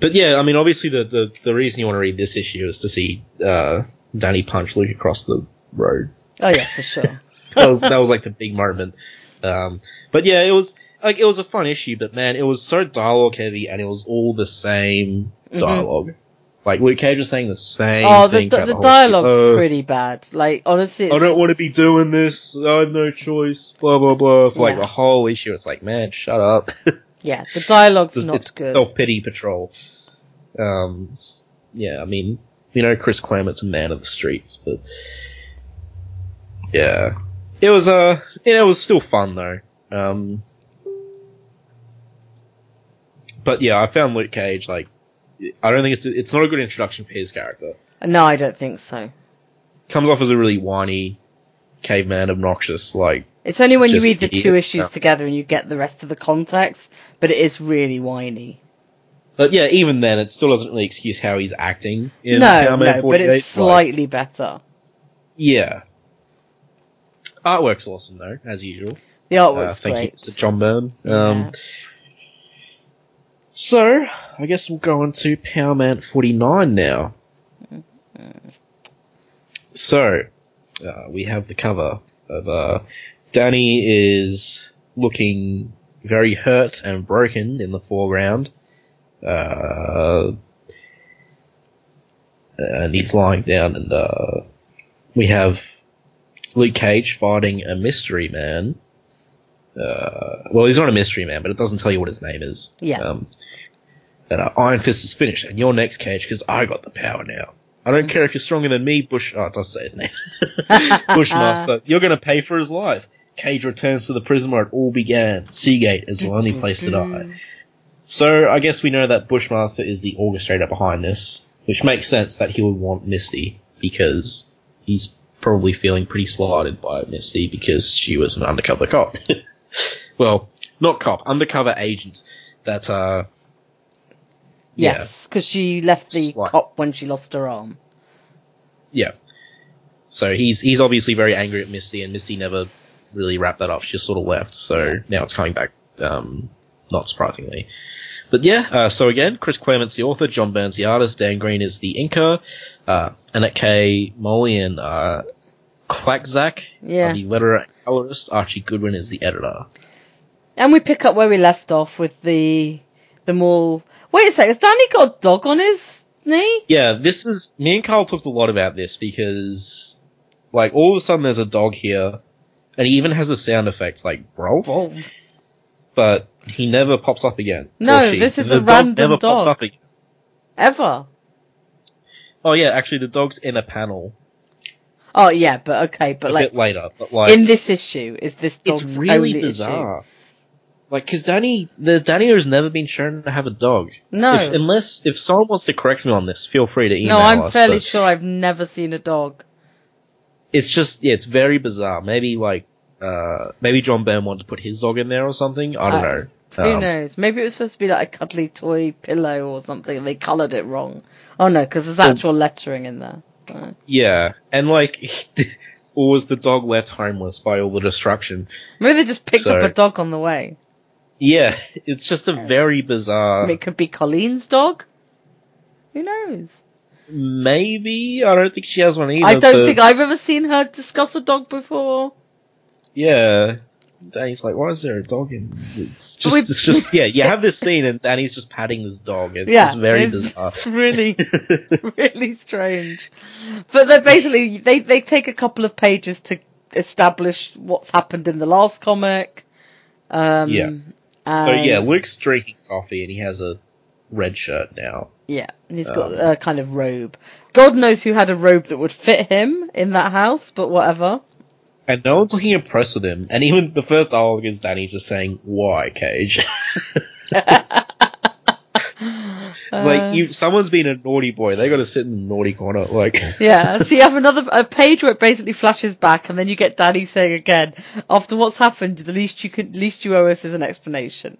Speaker 2: but yeah, I mean, obviously the, the, the reason you want to read this issue is to see uh, Danny punch Luke across the road.
Speaker 3: Oh yeah, for sure.
Speaker 2: That was that was like the big moment. Um, but yeah, it was like it was a fun issue, but man, it was so dialogue heavy, and it was all the same
Speaker 3: Mhm.
Speaker 2: dialogue. Like Luke Cage was saying the same.
Speaker 3: oh, the
Speaker 2: thing
Speaker 3: the,
Speaker 2: throughout
Speaker 3: the dialogue's
Speaker 2: issue. Oh,
Speaker 3: pretty bad. Like honestly, it's
Speaker 2: I don't
Speaker 3: just-
Speaker 2: want to be doing this. I have no choice. Blah blah blah. For like
Speaker 3: Yeah.
Speaker 2: the whole issue, it's like, man, shut up.
Speaker 3: Yeah, the dialogue's
Speaker 2: it's
Speaker 3: not
Speaker 2: it's
Speaker 3: good.
Speaker 2: self pity patrol. Um, yeah, I mean, you know, Chris Claremont's a man of the streets, but yeah, it was uh, yeah, it was still fun though. Um, but yeah, I found Luke Cage like, I don't think it's it's not a good introduction for his character.
Speaker 3: No, I don't think so.
Speaker 2: Comes off as a really whiny, caveman, obnoxious, like
Speaker 3: It's only when you read the two issues together and you get the rest of the context, but it is really whiny.
Speaker 2: But yeah, even then, it still doesn't really excuse how he's acting in
Speaker 3: no, no, but
Speaker 2: 48.
Speaker 3: it's
Speaker 2: Like,
Speaker 3: slightly better.
Speaker 2: yeah. Artwork's awesome though, as usual.
Speaker 3: The
Speaker 2: Uh,
Speaker 3: artwork's
Speaker 2: thank
Speaker 3: great.
Speaker 2: you John Byrne.
Speaker 3: Yeah.
Speaker 2: So, I guess we'll go on to Power Man 49 now. So, uh, we have the cover of, uh, Danny is looking very hurt and broken in the foreground. Uh, and he's lying down and, uh, we have Luke Cage fighting a mystery man. Uh, well, he's not a mystery man, but it doesn't tell you what his name is.
Speaker 3: Yeah.
Speaker 2: Um, and uh, Iron Fist is finished, and you're next, Cage, because I got the power now. I don't care if you're stronger than me, Bush. Oh, it does say his name. Bushmaster. You're going to pay for his life. Cage returns to the prison where it all began. Seagate is the only place to die. So I guess we know that Bushmaster is the orchestrator behind this, which makes sense that he would want Misty because he's probably feeling pretty slighted by Misty because she was an undercover cop. well, not cop, undercover agent that uh
Speaker 3: Yes, because she left the
Speaker 2: Slight.
Speaker 3: cop when she lost her arm.
Speaker 2: yeah. So he's he's obviously very angry at Misty and Misty never really wrapped that up. She just sort of left. So now it's coming back um not surprisingly. But yeah, uh, so again, Chris Claremont's the author, John Byrne's the artist, Dan Green is the inker, uh, Annette K. Molly and uh, Klaczak
Speaker 3: Yeah.
Speaker 2: the letterer and colorist, Archie Goodwin is the editor.
Speaker 3: And we pick up where we left off with the them all. Wait a sec, has Danny got a dog on his knee?
Speaker 2: Yeah, this is, me and Carl talked a lot about this because, like, all of a sudden there's a dog here, and he even has a sound effect like Rolf,
Speaker 3: Oh,
Speaker 2: but he never pops up again.
Speaker 3: No, this is
Speaker 2: the
Speaker 3: a
Speaker 2: dog
Speaker 3: random
Speaker 2: never pops
Speaker 3: dog.
Speaker 2: up again.
Speaker 3: ever?
Speaker 2: Oh yeah, actually the dog's in a panel
Speaker 3: Oh yeah, but okay, but
Speaker 2: a
Speaker 3: like
Speaker 2: bit later, but like,
Speaker 3: in this issue, is this dog's
Speaker 2: it's really bizarre. Like, cause Danny, the Danny has never been shown to have a dog.
Speaker 3: No,
Speaker 2: If, unless, if someone wants to correct me on this, feel free to email
Speaker 3: no, I'm
Speaker 2: us.
Speaker 3: fairly sure I've never seen a dog.
Speaker 2: It's just, yeah, it's very bizarre. Maybe like, uh, maybe John Byrne wanted to put his dog in there or something. I don't
Speaker 3: Oh,
Speaker 2: know.
Speaker 3: Who
Speaker 2: Um,
Speaker 3: knows? Maybe it was supposed to be like a cuddly toy pillow or something, and they coloured it wrong. Oh no, because there's
Speaker 2: Well-
Speaker 3: actual lettering in there. Uh,
Speaker 2: Yeah, and like, or was the dog left homeless by all the destruction?
Speaker 3: Maybe they just picked
Speaker 2: So-
Speaker 3: up a dog on the way.
Speaker 2: Yeah, it's just a very bizarre.
Speaker 3: I mean, it could be Colleen's dog. Who knows?
Speaker 2: Maybe I don't think she has one either.
Speaker 3: I don't
Speaker 2: but-
Speaker 3: think I've ever seen her discuss a dog before.
Speaker 2: Yeah. Danny's like, why is there a dog in? It's just, it's just, yeah, you have this scene and Danny's just patting this dog. It's
Speaker 3: yeah,
Speaker 2: just very
Speaker 3: it's,
Speaker 2: bizarre.
Speaker 3: it's really, really strange. But they basically they they take a couple of pages to establish what's happened in the last comic. Um,
Speaker 2: Yeah. So yeah, Luke's drinking coffee and he has a red shirt now.
Speaker 3: Yeah, and he's got
Speaker 2: Um,
Speaker 3: a kind of robe. God knows who had a robe that would fit him in that house, but whatever.
Speaker 2: And no one's looking impressed with him. And even the first dialogue is Danny just saying, why, Cage? it's
Speaker 3: Uh,
Speaker 2: like, you, someone's been a naughty boy. They gotta sit in the naughty corner. Like,
Speaker 3: yeah, so you have another a page where it basically flashes back, and then you get Danny saying again, after what's happened, the least you can, least you owe us is an explanation.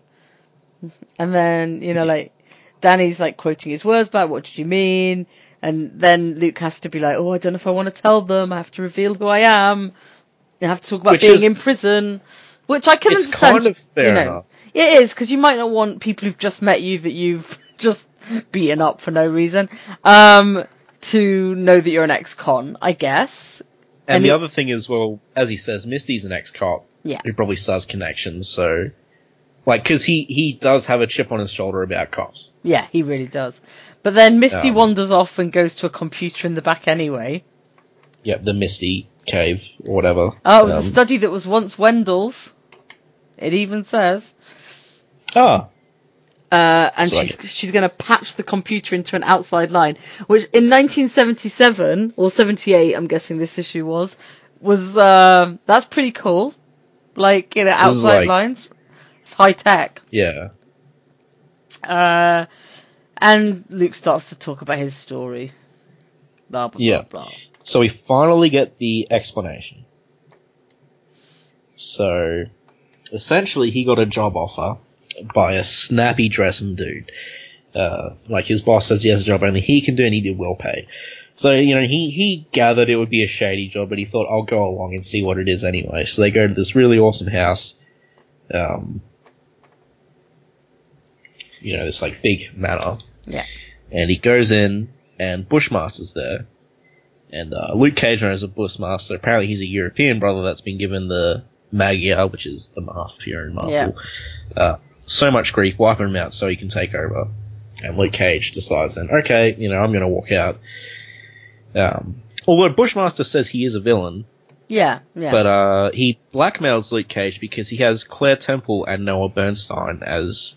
Speaker 3: And then you know, like Danny's like quoting his words back. What did you mean? And then Luke has to be like, oh, I don't know if I want to tell them. I have to reveal who I am. I have to talk about
Speaker 2: Which
Speaker 3: being
Speaker 2: is-
Speaker 3: in prison, which I can
Speaker 2: it's
Speaker 3: understand.
Speaker 2: kind of fair
Speaker 3: you know,
Speaker 2: enough.
Speaker 3: It is because you might not want people who've just met you that you've just beaten up for no reason um, to know that you're an ex-con. I guess.
Speaker 2: And,
Speaker 3: And
Speaker 2: the
Speaker 3: he-
Speaker 2: other thing is, well, as he says, Misty's an ex-cop.
Speaker 3: Yeah.
Speaker 2: Who probably has connections, so. Like, cause he, he does have a chip on his shoulder about cops.
Speaker 3: Yeah, he really does. But then Misty
Speaker 2: Um,
Speaker 3: wanders off and goes to a computer in the back anyway.
Speaker 2: Yep, the Misty cave, or whatever.
Speaker 3: Oh, it was
Speaker 2: Um,
Speaker 3: a study that was once Wendell's. It even says.
Speaker 2: Ah,
Speaker 3: Uh, and
Speaker 2: So
Speaker 3: she's, she's going to patch the computer into an outside line, which in 1977 or 78, I'm guessing this issue was, was uh, that's pretty cool. Like you know, outside
Speaker 2: like-
Speaker 3: lines, it's high tech.
Speaker 2: yeah.
Speaker 3: Uh, and Luke starts to talk about his story. Blah blah
Speaker 2: Yeah.
Speaker 3: blah blah.
Speaker 2: So we finally get the explanation. So, essentially, he got a job offer by a snappy dressing dude. Uh, like his boss says he has a job only he can do and he did well pay. So, you know, he, he gathered it would be a shady job, but he thought, I'll go along and see what it is anyway. So they go to this really awesome house. Um, you know, this like big manor.
Speaker 3: Yeah.
Speaker 2: And he goes in, and Bushmaster's there. And uh, Luke Cage knows a Bushmaster. Apparently, he's a European brother that's been given the Maggia, which is the Mafia in Marvel.
Speaker 3: Yeah.
Speaker 2: Uh, so much grief, wiping him out so he can take over. And Luke Cage decides then, okay, you know, I'm going to walk out. Um, although Bushmaster says he is a villain,
Speaker 3: Yeah, yeah.
Speaker 2: but uh, he blackmails Luke Cage because he has Claire Temple and Noah Bernstein as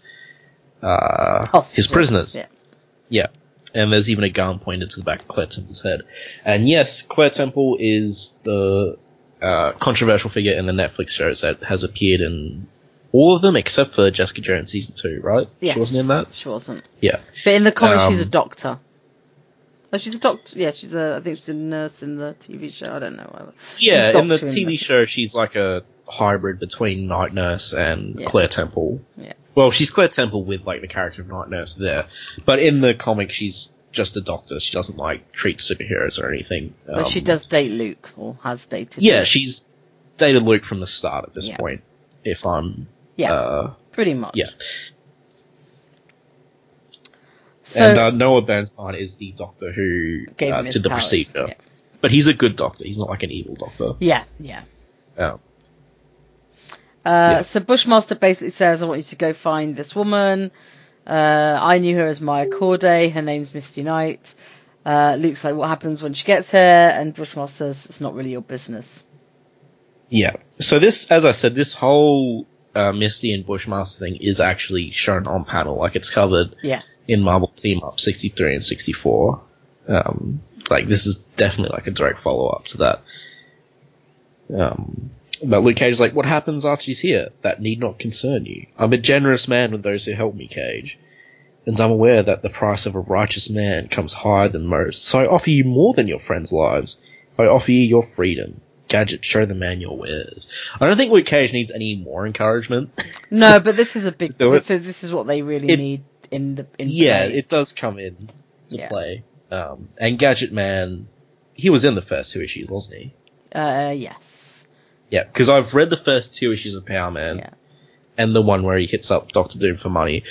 Speaker 2: uh, his prisoners.
Speaker 3: Yeah.
Speaker 2: Yeah. And there's even a gun pointed to the back of Claire Temple's head. And yes, Claire Temple is the uh, controversial figure in the Netflix shows that has appeared in all of them except for Jessica Jones season two, right?
Speaker 3: Yes,
Speaker 2: She wasn't in that?
Speaker 3: She wasn't.
Speaker 2: Yeah.
Speaker 3: But in the comics, she's a
Speaker 2: Um,
Speaker 3: doctor. Oh, she's a doctor. Yeah, she's a. I think she's a nurse in the TV show. I don't know. Whatever.
Speaker 2: Yeah, in the
Speaker 3: in
Speaker 2: TV
Speaker 3: the-
Speaker 2: show, she's like a hybrid between Night Nurse and
Speaker 3: Yeah.
Speaker 2: Claire Temple.
Speaker 3: Yeah.
Speaker 2: Well, she's Claire Temple with like the character of Night Nurse there, but in the comic, she's just a doctor. She doesn't like treat superheroes or anything.
Speaker 3: But she
Speaker 2: Um,
Speaker 3: does date Luke, or has dated. Luke.
Speaker 2: Yeah,
Speaker 3: Luke.
Speaker 2: she's dated Luke from the start at this
Speaker 3: Yeah.
Speaker 2: point. If I'm,
Speaker 3: Yeah.
Speaker 2: uh,
Speaker 3: pretty much.
Speaker 2: yeah.
Speaker 3: So
Speaker 2: and uh, Noah Bernstein is the doctor who uh, did the
Speaker 3: powers.
Speaker 2: procedure,
Speaker 3: Yeah.
Speaker 2: but he's a good doctor. He's not like an evil doctor.
Speaker 3: yeah, yeah.
Speaker 2: Um,
Speaker 3: Uh,
Speaker 2: Yeah.
Speaker 3: So Bushmaster basically says, "I want you to go find this woman. Uh, I knew her as Maya Corday. Her name's Misty Knight." Uh, Luke's like, "What happens when she gets here?" And Bushmaster says, "It's not really your business."
Speaker 2: Yeah. So this, as I said, this whole uh, Misty and Bushmaster thing is actually shown on panel. Like it's covered
Speaker 3: Yeah,
Speaker 2: in Marvel Team Up 63 and 64. Um, like this is definitely like a direct follow up to that. Um, but Luke Cage is like, what happens after she's here? That need not concern you. I'm a generous man with those who help me, Cage. And I'm aware that the price of a righteous man comes higher than most. So I offer you more than your friends' lives. I offer you your freedom. Gadget, show the man your wares. I don't think Luke Cage needs any more encouragement.
Speaker 3: No, but this is a big. This is, this is what they really
Speaker 2: It-
Speaker 3: need in the. In
Speaker 2: yeah,
Speaker 3: play.
Speaker 2: it does come in to
Speaker 3: Yeah.
Speaker 2: play. Um, and Gadget Man, he was in the first two issues, wasn't he?
Speaker 3: Uh, yes.
Speaker 2: Yeah, because I've read the first two issues of Power Man
Speaker 3: Yeah.
Speaker 2: and the one where he hits up Doctor Doom for money.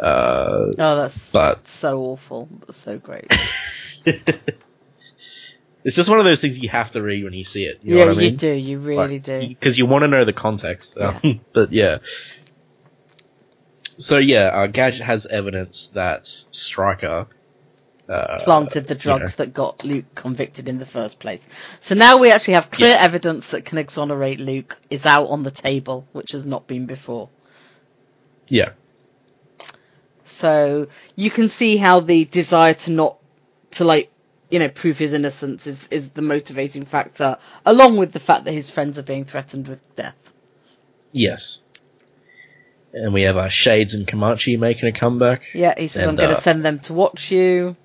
Speaker 2: Uh,
Speaker 3: Oh, that's
Speaker 2: but
Speaker 3: so awful, but so great.
Speaker 2: it's just one of those things you have to read when you see it. You know
Speaker 3: yeah,
Speaker 2: what I mean?
Speaker 3: you do. You really do.
Speaker 2: Because you want to know the context. Um, but yeah. So yeah, uh, Gadget has evidence that Stryker uh,
Speaker 3: Planted the
Speaker 2: you
Speaker 3: drugs
Speaker 2: know,
Speaker 3: that got Luke convicted in the first place. So now we actually have clear
Speaker 2: Yeah.
Speaker 3: evidence that can exonerate Luke is out on the table, which has not been before.
Speaker 2: Yeah,
Speaker 3: So you can see how the desire to not to like you know prove his innocence is is the motivating factor, along with the fact that his friends are being threatened with death.
Speaker 2: yes. And we have our Shades and Comanche making a comeback.
Speaker 3: Yeah, he says I'm
Speaker 2: And,
Speaker 3: going to
Speaker 2: uh,
Speaker 3: send them to watch you.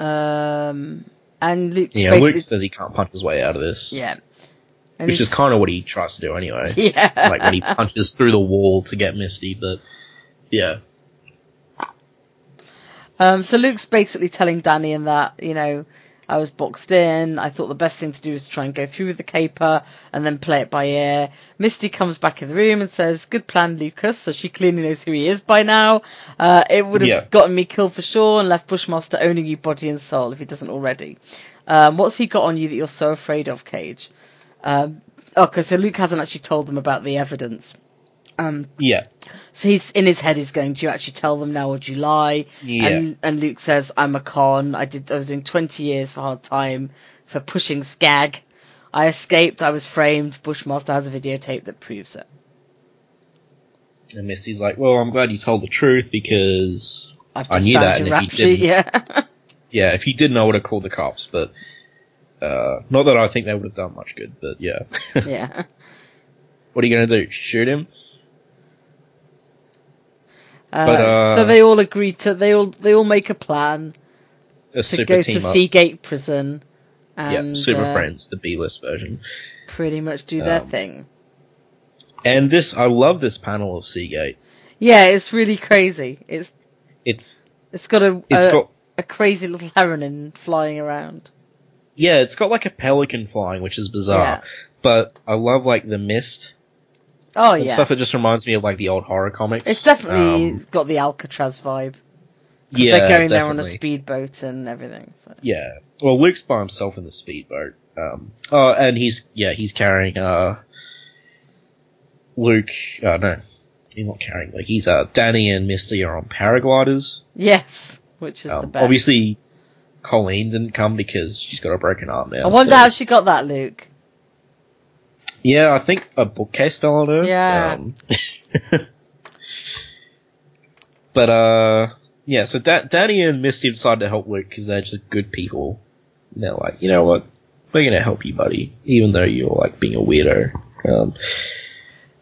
Speaker 3: Um, and Luke
Speaker 2: Yeah,
Speaker 3: basically,
Speaker 2: Luke says he can't punch his way out of this.
Speaker 3: yeah, and
Speaker 2: Which is kind of what he tries to do anyway.
Speaker 3: yeah,
Speaker 2: like when he punches through the wall to get Misty, but yeah.
Speaker 3: Um, so Luke's basically telling Danny and that, you know, I was boxed in. I thought the best thing to do was to try and go through with the caper and then play it by ear. Misty comes back in the room and says, good plan, Lucas. So she clearly knows who he is by now. Uh, it would have
Speaker 2: Yeah.
Speaker 3: gotten me killed for sure and left Bushmaster owning you body and soul if he doesn't already. Um, what's he got on you that you're so afraid of, Cage? Um, okay, so Luke hasn't actually told them about the evidence. Um,
Speaker 2: Yeah.
Speaker 3: so he's in his head. He's going, "Do you actually tell them now, or do you lie?"
Speaker 2: Yeah.
Speaker 3: And and Luke says, "I'm a con. I did. I was doing 20 years for hard time for pushing Skag. I escaped. I was framed. Bushmaster has a videotape that proves it.
Speaker 2: And Misty's like, well, I'm glad you told the truth because I knew that, and if you didn't-
Speaker 3: yeah,
Speaker 2: yeah, if he didn't, I would have called the cops, but uh, not that I think they would have done much good, but yeah.
Speaker 3: yeah.
Speaker 2: what are you gonna do? Shoot him?
Speaker 3: Uh,
Speaker 2: But, uh,
Speaker 3: so they all agree to. They all they all make a plan
Speaker 2: A
Speaker 3: to
Speaker 2: super
Speaker 3: go
Speaker 2: team
Speaker 3: to
Speaker 2: up.
Speaker 3: Seagate Prison. And,
Speaker 2: yeah, Super
Speaker 3: uh,
Speaker 2: Friends, the B-list version.
Speaker 3: Pretty much do their
Speaker 2: Um,
Speaker 3: thing.
Speaker 2: And this, I love this panel of Seagate.
Speaker 3: Yeah, it's really crazy. It's
Speaker 2: It's
Speaker 3: it's got a
Speaker 2: it's
Speaker 3: a,
Speaker 2: got
Speaker 3: a crazy little heron flying around.
Speaker 2: yeah, it's got like a pelican flying, which is bizarre.
Speaker 3: Yeah.
Speaker 2: But I love like the mist
Speaker 3: Oh yeah,
Speaker 2: stuff. that just reminds me of like the old horror comics.
Speaker 3: it's definitely
Speaker 2: Um,
Speaker 3: got the Alcatraz vibe.
Speaker 2: yeah,
Speaker 3: they're going there on a speedboat and everything. So.
Speaker 2: Yeah. Well, Luke's by himself in the speedboat. Um, oh, and he's, yeah, he's carrying, uh, Luke, uh, no, he's not carrying Luke. He's, uh, Danny and Misty are on paragliders.
Speaker 3: Yes, which is the
Speaker 2: Um,
Speaker 3: best.
Speaker 2: obviously, Colleen didn't come because she's got a broken arm now.
Speaker 3: I wonder
Speaker 2: so-
Speaker 3: how she got that, Luke.
Speaker 2: Yeah, I think a bookcase fell on her.
Speaker 3: Yeah.
Speaker 2: Um, but, uh, yeah, so da- Danny and Misty decided to help Luke because they're just good people. And they're like, you know what? We're gonna help you, buddy, even though you're like being a weirdo. Um,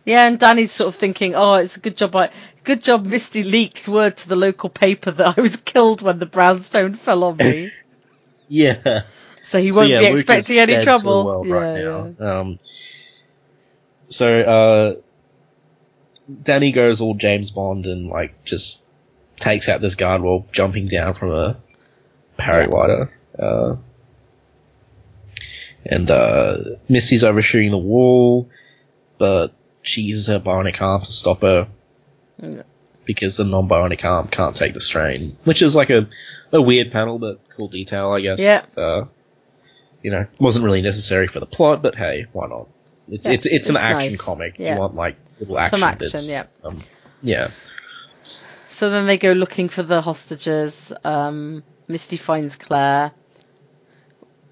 Speaker 3: Yeah, and Danny's sort of thinking, oh, it's a good job. I good job. Misty leaked word to the local paper that I was killed when the brownstone fell on me,
Speaker 2: yeah.
Speaker 3: so he won't
Speaker 2: yeah,
Speaker 3: be
Speaker 2: Luke
Speaker 3: expecting any
Speaker 2: dead to the
Speaker 3: trouble. yeah,
Speaker 2: right. Um, so, uh, Danny goes all James Bond and like just takes out this guard while jumping down from a paraglider. Uh, and, uh, Misty's overshooting the wall, but she uses her bionic arm to stop her. Because the non-bionic arm can't take the strain, which is like a, a weird panel, but cool detail, I guess.
Speaker 3: Yeah.
Speaker 2: Uh, you know, wasn't really necessary for the plot, but hey, why not? It's
Speaker 3: Yeah,
Speaker 2: it's it's an
Speaker 3: it's
Speaker 2: action
Speaker 3: nice.
Speaker 2: comic.
Speaker 3: Yeah.
Speaker 2: You want like little action,
Speaker 3: Some action,
Speaker 2: bits.
Speaker 3: yeah.
Speaker 2: Um, yeah.
Speaker 3: So then they go looking for the hostages. Um, Misty finds Claire,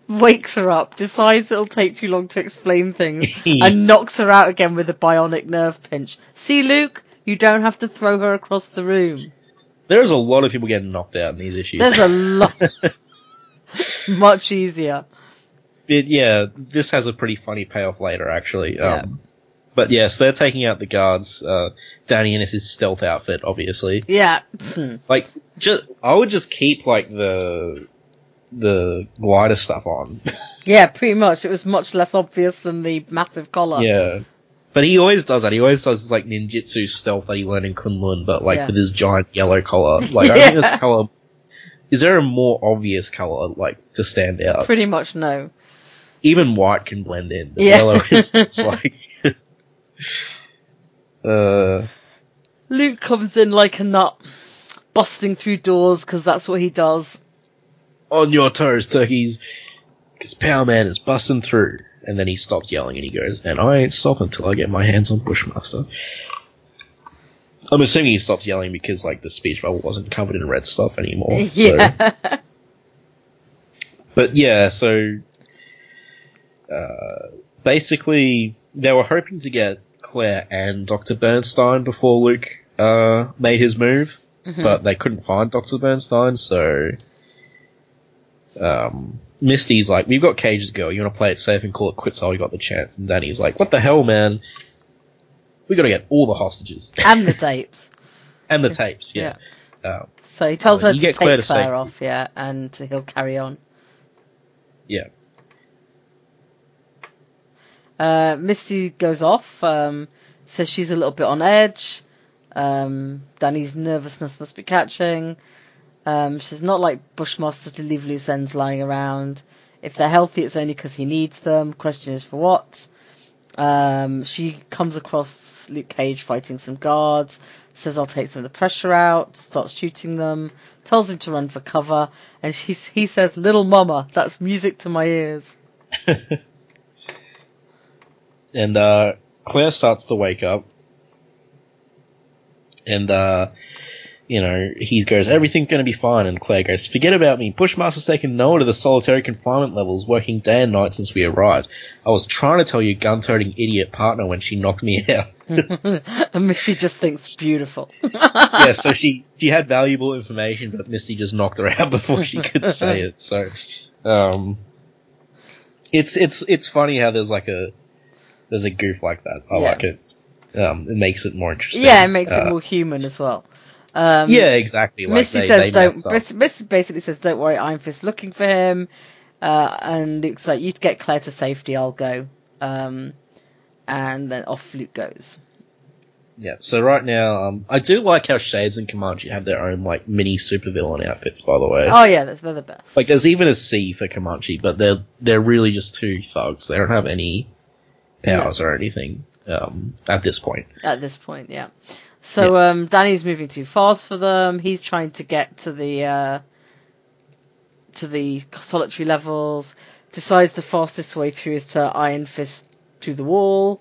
Speaker 3: wakes her up, decides it'll take too long to explain things, and knocks her out again with a bionic nerve pinch. See, Luke, you don't have to throw her across the room.
Speaker 2: There's a lot of people getting knocked out in these issues.
Speaker 3: There's a lot. Much easier.
Speaker 2: It- yeah, this has a pretty funny payoff later, actually.
Speaker 3: Yeah.
Speaker 2: Um, but yes, they're taking out the guards. Uh, Danny in his stealth outfit, obviously.
Speaker 3: Yeah.
Speaker 2: Like, just I would just keep like the the glider stuff on.
Speaker 3: Yeah, pretty much. It was much less obvious than the massive collar.
Speaker 2: yeah. But he always does that. He always does his, like ninjutsu stealth that he learned in Kunlun, but like
Speaker 3: Yeah.
Speaker 2: with his giant yellow collar. Like I
Speaker 3: Yeah.
Speaker 2: think this color. Is there a more obvious color like to stand out?
Speaker 3: Pretty much no.
Speaker 2: Even white can blend in. The
Speaker 3: Yeah.
Speaker 2: yellow is just like. uh,
Speaker 3: Luke comes in like a nut, busting through doors because that's what he does.
Speaker 2: on your toes, turkeys, because Power Man is busting through. And then he stops yelling and he goes, and I ain't stopping until I get my hands on Bushmaster. I'm assuming he stops yelling because, like, the speech bubble wasn't covered in red stuff anymore. so-
Speaker 3: Yeah.
Speaker 2: But yeah, so, uh, basically, they were hoping to get Claire and Dr. Bernstein before Luke, uh, made his move.
Speaker 3: Mhm.
Speaker 2: but they couldn't find Dr. Bernstein, so um, Misty's like, we've got Cage's girl, you want to play it safe and call it quits while we got the chance, and Danny's like, what the hell, man? We gotta get all the hostages.
Speaker 3: and the tapes.
Speaker 2: and the tapes, yeah. Um,
Speaker 3: So he tells her
Speaker 2: you
Speaker 3: to take
Speaker 2: Claire
Speaker 3: Claire,
Speaker 2: to say-
Speaker 3: off, yeah, and he'll carry on.
Speaker 2: yeah.
Speaker 3: Uh, Misty goes off, um, says she's a little bit on edge. Um, Danny's nervousness must be catching. Um, she's not like Bushmaster to leave loose ends lying around. If they're healthy, it's only because he needs them. Question is for what? Um, she comes across Luke Cage fighting some guards, says I'll take some of the pressure out, starts shooting them, tells him to run for cover, and she, he says, Little Mama, that's music to my ears.
Speaker 2: and uh, Claire starts to wake up, and uh, you know he goes, "Everything's going to be fine." And Claire goes, "Forget about me. Bushmaster's taken Noah to the solitary confinement levels, working day and night since we arrived. I was trying to tell your gun-toting idiot partner when she knocked me out."
Speaker 3: and Misty just thinks beautiful.
Speaker 2: yeah, so she she had valuable information, but Misty just knocked her out before she could say it. So, um, it's it's it's funny how there's like a there's a goof like that. I
Speaker 3: Yeah.
Speaker 2: like it. Um, it makes it more interesting.
Speaker 3: yeah, it makes it
Speaker 2: Uh,
Speaker 3: more human as well. Um,
Speaker 2: yeah, exactly. Like
Speaker 3: Misty
Speaker 2: they,
Speaker 3: says,
Speaker 2: they
Speaker 3: "Don't." Misty basically says, "Don't worry, Iron Fist looking for him." Uh, and Luke's like, "You get Claire to safety, I'll go." Um, and then off Luke goes.
Speaker 2: Yeah. So right now, um, I do like how Shades and Comanche have their own like mini supervillain outfits. By the way,
Speaker 3: Oh yeah, they're, they're the best.
Speaker 2: like there's even a C for Comanche, but they're they're really just two thugs. They don't have any powers or anything um, at this point.
Speaker 3: at this point, yeah. So um, Danny's moving too fast for them. He's trying to get to the uh, to the solitary levels. Decides the fastest way through is to Iron Fist through the wall.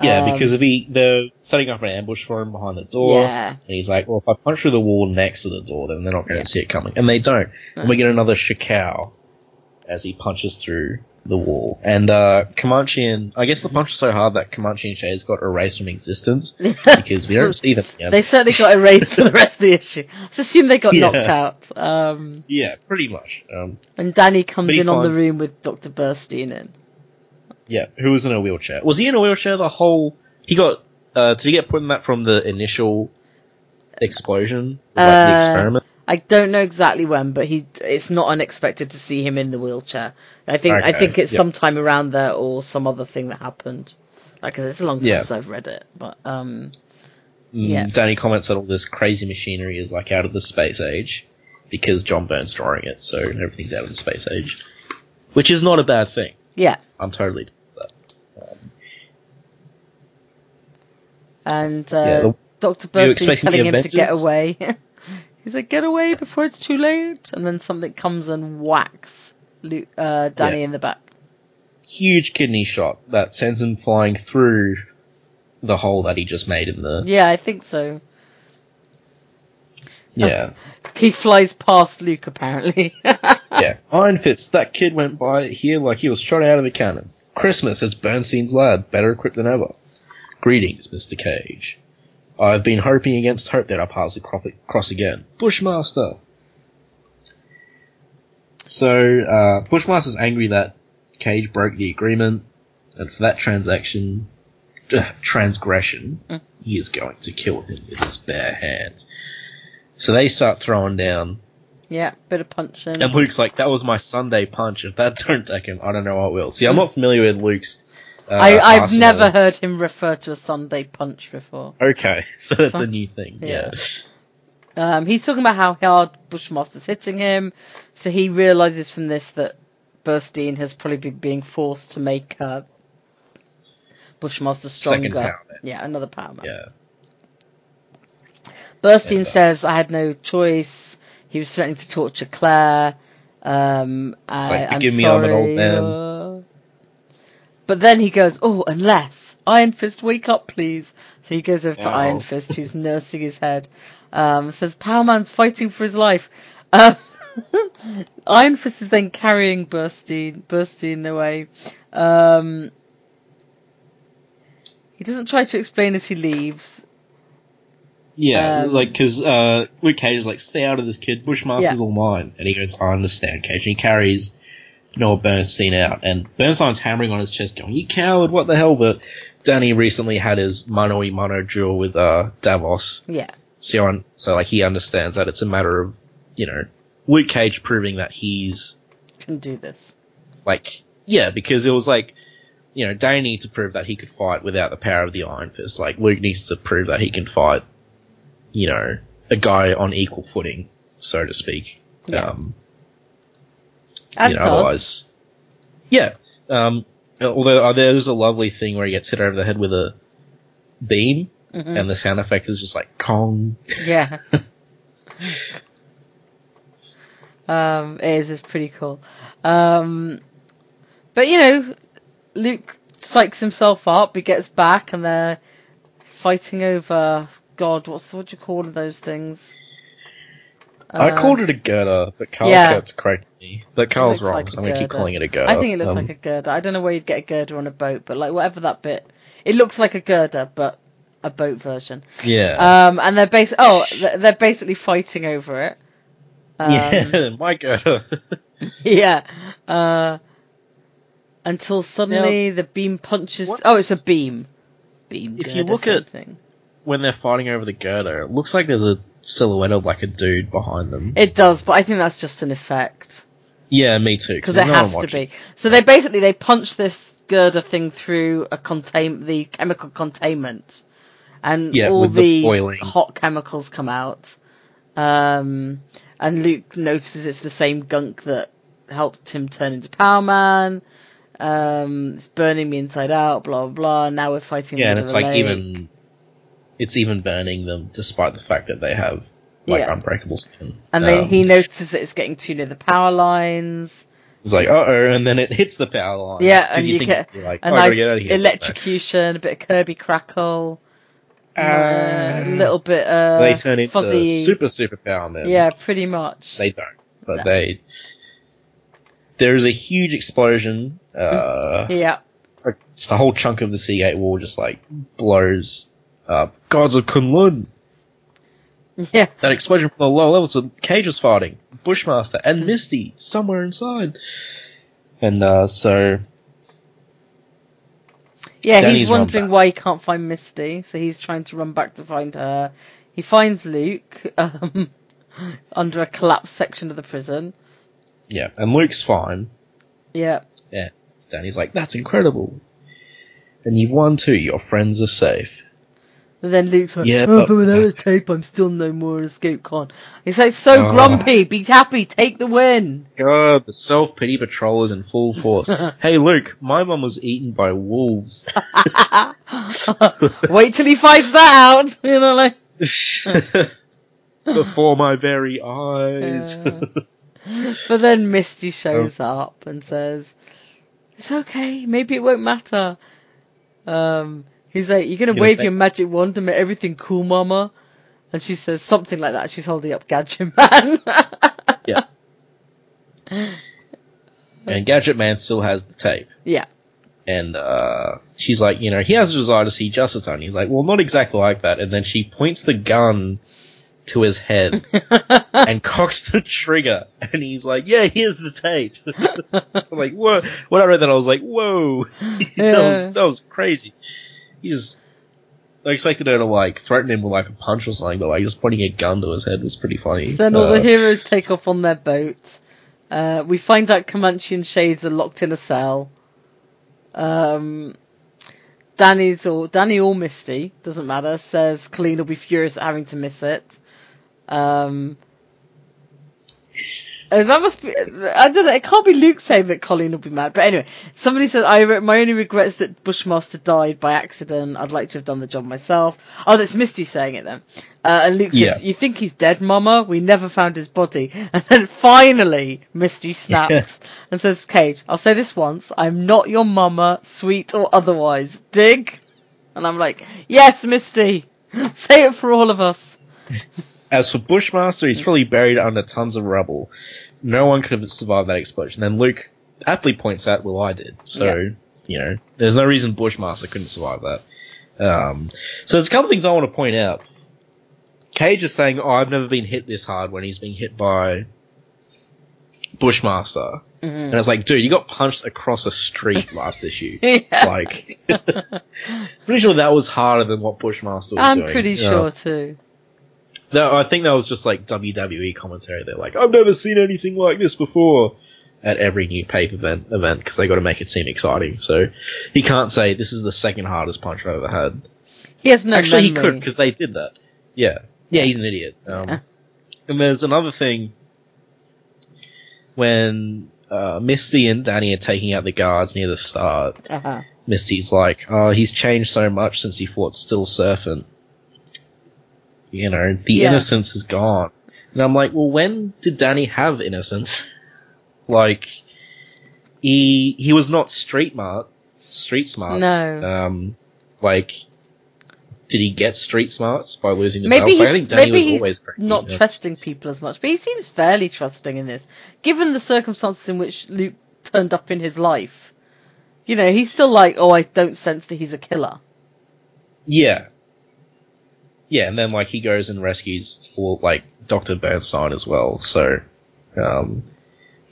Speaker 2: Yeah,
Speaker 3: Um,
Speaker 2: because if he they're setting up an ambush for him behind the door,
Speaker 3: Yeah.
Speaker 2: and he's like, "Well, if I punch through the wall next to the door, then they're not going to
Speaker 3: Yeah.
Speaker 2: see it coming," and they don't. And we
Speaker 3: Mm.
Speaker 2: get another shikao as he punches through the wall, and uh, Comanche and I guess the punch was so hard that Comanche and Shades got erased from existence because we don't see them again.
Speaker 3: They certainly got erased for the rest of the issue. Let's assume they got
Speaker 2: Yeah.
Speaker 3: knocked out. Um,
Speaker 2: yeah, pretty much. Um,
Speaker 3: and Danny comes in on the room with Dr. Burstein in.
Speaker 2: yeah, who was in a wheelchair? Was he in a wheelchair the whole? He got. Uh, did he get put in that from the initial explosion, like the
Speaker 3: Uh,
Speaker 2: experiment?
Speaker 3: I don't know exactly when, but he it's not unexpected to see him in the wheelchair. I think I think it's
Speaker 2: yep.
Speaker 3: sometime around there or some other thing that happened. Like 'cause it's a long time
Speaker 2: Yeah.
Speaker 3: since I've read it, but um,
Speaker 2: Mm,
Speaker 3: Yeah.
Speaker 2: Danny comments that all this crazy machinery is like out of the space age because John Byrne's drawing it, so everything's out of the space age, which is not a bad thing.
Speaker 3: yeah.
Speaker 2: I'm totally that. Um,
Speaker 3: And uh,
Speaker 2: Yeah, the-
Speaker 3: Burstein's
Speaker 2: expecting
Speaker 3: telling him to get away. He's like, "Get away before it's too late!" And then something comes and whacks Luke, uh, Danny
Speaker 2: Yeah.
Speaker 3: in the back.
Speaker 2: huge kidney shot that sends him flying through the hole that he just made in the
Speaker 3: Yeah, I think so.
Speaker 2: yeah
Speaker 3: He flies past Luke apparently.
Speaker 2: yeah Iron Fist. That kid went by here like he was shot out of a cannon. Christmas as Bernstein's lad, better equipped than ever. Greetings, Mr. Cage. I've been hoping against hope that our paths will cro- cross again. Bushmaster! So, uh, Bushmaster's angry that Cage broke the agreement, and for that transaction, uh, transgression,
Speaker 3: Mm.
Speaker 2: he is going to kill him with his bare hands. So they start throwing down
Speaker 3: Yeah, bit of punching.
Speaker 2: And Luke's like, that was my Sunday punch. If that don't take him, I don't know what will. See, I'm not familiar with Luke's. Uh,
Speaker 3: I, I've
Speaker 2: arsenal.
Speaker 3: never heard him refer to a Sunday punch before.
Speaker 2: Okay, so that's a new thing.
Speaker 3: Yeah.
Speaker 2: Yeah.
Speaker 3: Um, he's talking about how hard Bushmaster's hitting him, so he realizes from this that Burstein has probably been being forced to make uh, Bushmaster stronger.
Speaker 2: Power.
Speaker 3: Yeah, another power man.
Speaker 2: Yeah.
Speaker 3: Burstein
Speaker 2: uh,
Speaker 3: says, "I had no choice. He was threatening to torture Claire. Um, I,
Speaker 2: like,
Speaker 3: I'm
Speaker 2: "Forgive me, I'm an old
Speaker 3: sorry,
Speaker 2: man."
Speaker 3: Uh." But then he goes, "Oh, unless Iron Fist, wake up, please." So he goes over to
Speaker 2: Oh.
Speaker 3: Iron Fist, who's nursing his head. Um, says, "Power Man's fighting for his life." Um, Iron Fist is then carrying Burstein, Burstein away. Um, he doesn't try to explain as he leaves.
Speaker 2: Yeah,
Speaker 3: Um,
Speaker 2: like, cause, uh, Luke Cage is like, stay out of this kid, Bushmaster's
Speaker 3: Yeah.
Speaker 2: all mine. And he goes, I understand, Cage. And he carries Noah Bernstein out. And Bernstein's hammering on his chest going, you coward, what the hell? But Danny recently had his mano y mano duel with, uh, Davos.
Speaker 3: Yeah.
Speaker 2: So, on, so like, he understands that it's a matter of, you know, Luke Cage proving that he's,
Speaker 3: can do this.
Speaker 2: like, yeah, because it was like, you know, Danny needs to prove that he could fight without the power of the Iron Fist. Like, Luke needs to prove that he can fight, you know, a guy on equal footing, so to speak.
Speaker 3: Yeah.
Speaker 2: Um,
Speaker 3: And
Speaker 2: you know, otherwise, yeah. Um, although uh, there's a lovely thing where he gets hit over the head with a beam,
Speaker 3: Mhm.
Speaker 2: and the sound effect is just like Kong.
Speaker 3: Yeah. um, it is. It's pretty cool. Um, but you know, Luke psychs himself up. He gets back, and they're fighting over. God, what's what do you call those things?
Speaker 2: I
Speaker 3: Uh,
Speaker 2: called it a girder, but Carl
Speaker 3: yeah.
Speaker 2: kept correcting me. But Carl's
Speaker 3: looks
Speaker 2: wrong,
Speaker 3: like
Speaker 2: so
Speaker 3: a
Speaker 2: I'm gonna keep calling it a girder.
Speaker 3: I think it looks
Speaker 2: Um,
Speaker 3: like a girder. I don't know where you'd get a girder on a boat, but like whatever that bit, it looks like a girder, but a boat version.
Speaker 2: yeah.
Speaker 3: Um, and they're bas- oh, they're- they're basically fighting over it. Um,
Speaker 2: yeah, my girder.
Speaker 3: Yeah. Uh, until suddenly the beam punches.
Speaker 2: what's-
Speaker 3: Oh, it's a beam. Beam.
Speaker 2: If you look at-
Speaker 3: thing.
Speaker 2: when they're fighting over the girder, it looks like there's a silhouette of like a dude behind them.
Speaker 3: it does, but I think that's just an effect
Speaker 2: yeah, me too.
Speaker 3: because it
Speaker 2: no
Speaker 3: has to be. So they basically they punch this girder thing through a contain the chemical containment, and
Speaker 2: Yeah,
Speaker 3: all
Speaker 2: the
Speaker 3: the, hot chemicals come out. Um, and Luke notices it's the same gunk that helped him turn into Power Man. Um, it's burning me inside out. Blah blah. blah. Now we're fighting.
Speaker 2: Yeah, and it's
Speaker 3: the
Speaker 2: like
Speaker 3: lake.
Speaker 2: even, it's even burning them despite the fact that they have like
Speaker 3: Yeah.
Speaker 2: unbreakable skin.
Speaker 3: And then
Speaker 2: Um,
Speaker 3: he notices that it's getting too near the power lines.
Speaker 2: It's like, uh oh, and then it hits the power line.
Speaker 3: Yeah, and you
Speaker 2: think
Speaker 3: get
Speaker 2: like,
Speaker 3: a
Speaker 2: oh,
Speaker 3: nice
Speaker 2: get out of here.
Speaker 3: electrocution, a bit of Kirby crackle,
Speaker 2: Uh,
Speaker 3: a little bit of.
Speaker 2: they turn into
Speaker 3: fuzzy.
Speaker 2: super super power men.
Speaker 3: Yeah, pretty much.
Speaker 2: They don't, but
Speaker 3: No.
Speaker 2: they. There is a huge explosion. Uh,
Speaker 3: yeah,
Speaker 2: just a whole chunk of the Seagate wall just like blows up. Gods of Kunlun.
Speaker 3: yeah,
Speaker 2: That explosion from the lower levels of Cage was fighting Bushmaster and Misty somewhere inside. And uh, so
Speaker 3: yeah.
Speaker 2: Danny's
Speaker 3: he's wondering why he can't find Misty, so he's trying to run back to find her. He finds Luke um, under a collapsed section of the prison.
Speaker 2: yeah, and Luke's fine.
Speaker 3: Yeah.
Speaker 2: Yeah, Danny's like, "That's incredible." And you've won too. Your friends are safe.
Speaker 3: And then Luke's like,
Speaker 2: Yeah,
Speaker 3: "Oh,
Speaker 2: but-
Speaker 3: but without the tape, I'm still no more escape con." He's like, "So
Speaker 2: Oh.
Speaker 3: grumpy. Be happy. Take the win."
Speaker 2: God, the self pity patrol is in full force. hey, Luke, my mum was eaten by wolves.
Speaker 3: Wait till he finds that out. You know, like.
Speaker 2: Before my very eyes.
Speaker 3: Uh, but then Misty shows up and says, "It's okay. Maybe it won't matter." Um, he's like, "You're gonna wave your magic wand and make everything cool, Mama." And she says something like that. She's holding up Gadget Man.
Speaker 2: yeah. And Gadget Man still has the tape.
Speaker 3: yeah.
Speaker 2: And uh, she's like, you know, he has a desire to see justice done. He's like, well, not exactly like that. And then she points the gun to his head and cocks the trigger. And he's like, yeah, here's the tape. I'm like, whoa. When I read that, I was like, whoa. that, was, that was crazy. He's, I expected her to like threaten him with like a punch or something, but like just pointing a gun to his head was pretty funny.
Speaker 3: Then all the
Speaker 2: Uh,
Speaker 3: heroes take off on their boats. Uh, we find out Comanche and Shades are locked in a cell. Um, Danny's or Danny or Misty doesn't matter. Says Colleen will be furious at having to miss it. Um, that must be. I don't know. It can't be Luke saying that Colleen will be mad. But anyway, somebody said, "I re- my only regret is that Bushmaster died by accident. I'd like to have done the job myself." Oh, that's Misty saying it then. Uh, and Luke says,
Speaker 2: Yeah.
Speaker 3: "You think he's dead, Mama? We never found his body." And then finally, Misty snaps and says, "Cage, I'll say this once: I'm not your mama, sweet or otherwise. Dig?" And I'm like, "Yes, Misty. Say it for all of us."
Speaker 2: As for Bushmaster, he's probably buried under tons of rubble. No one could have survived that explosion. Then Luke aptly points out, well, I did. So,
Speaker 3: Yeah.
Speaker 2: you know, there's no reason Bushmaster couldn't survive that. Um, so there's a couple things I want to point out. Cage is saying, oh, I've never been hit this hard when he's being hit by Bushmaster. And it's like, dude, you got punched across a street last issue.
Speaker 3: Yeah.
Speaker 2: Like, pretty sure that was harder than what Bushmaster was
Speaker 3: I'm
Speaker 2: doing.
Speaker 3: pretty
Speaker 2: Yeah.
Speaker 3: sure too.
Speaker 2: No, I think that was just like WWE commentary. They're like, I've never seen anything like this before at every new paper event event because they got to make it seem exciting. So he can't say this is the second hardest punch I've ever had.
Speaker 3: He has no
Speaker 2: Actually, he could because they did that. Yeah, yeah, he's an idiot. Um,
Speaker 3: Yeah.
Speaker 2: And there's another thing when uh, Misty and Danny are taking out the guards near the start.
Speaker 3: Uh-huh.
Speaker 2: Misty's like, oh, he's changed so much since he fought Steel Serpent. You know, the
Speaker 3: Yeah.
Speaker 2: innocence is gone. And I'm like, well, when did Danny have innocence? like, he he was not street smart, street smart.
Speaker 3: No.
Speaker 2: Um, like, did he get street smarts by losing the
Speaker 3: maybe
Speaker 2: belt? I
Speaker 3: he's,
Speaker 2: think Danny
Speaker 3: maybe
Speaker 2: was
Speaker 3: he's
Speaker 2: always
Speaker 3: not trusting people as much, but he seems fairly trusting in this, given the circumstances in which Luke turned up in his life. You know, he's still like, oh, I don't sense that he's a killer.
Speaker 2: Yeah. Yeah, and then like he goes and rescues all like Doctor Bernstein as well. So, um,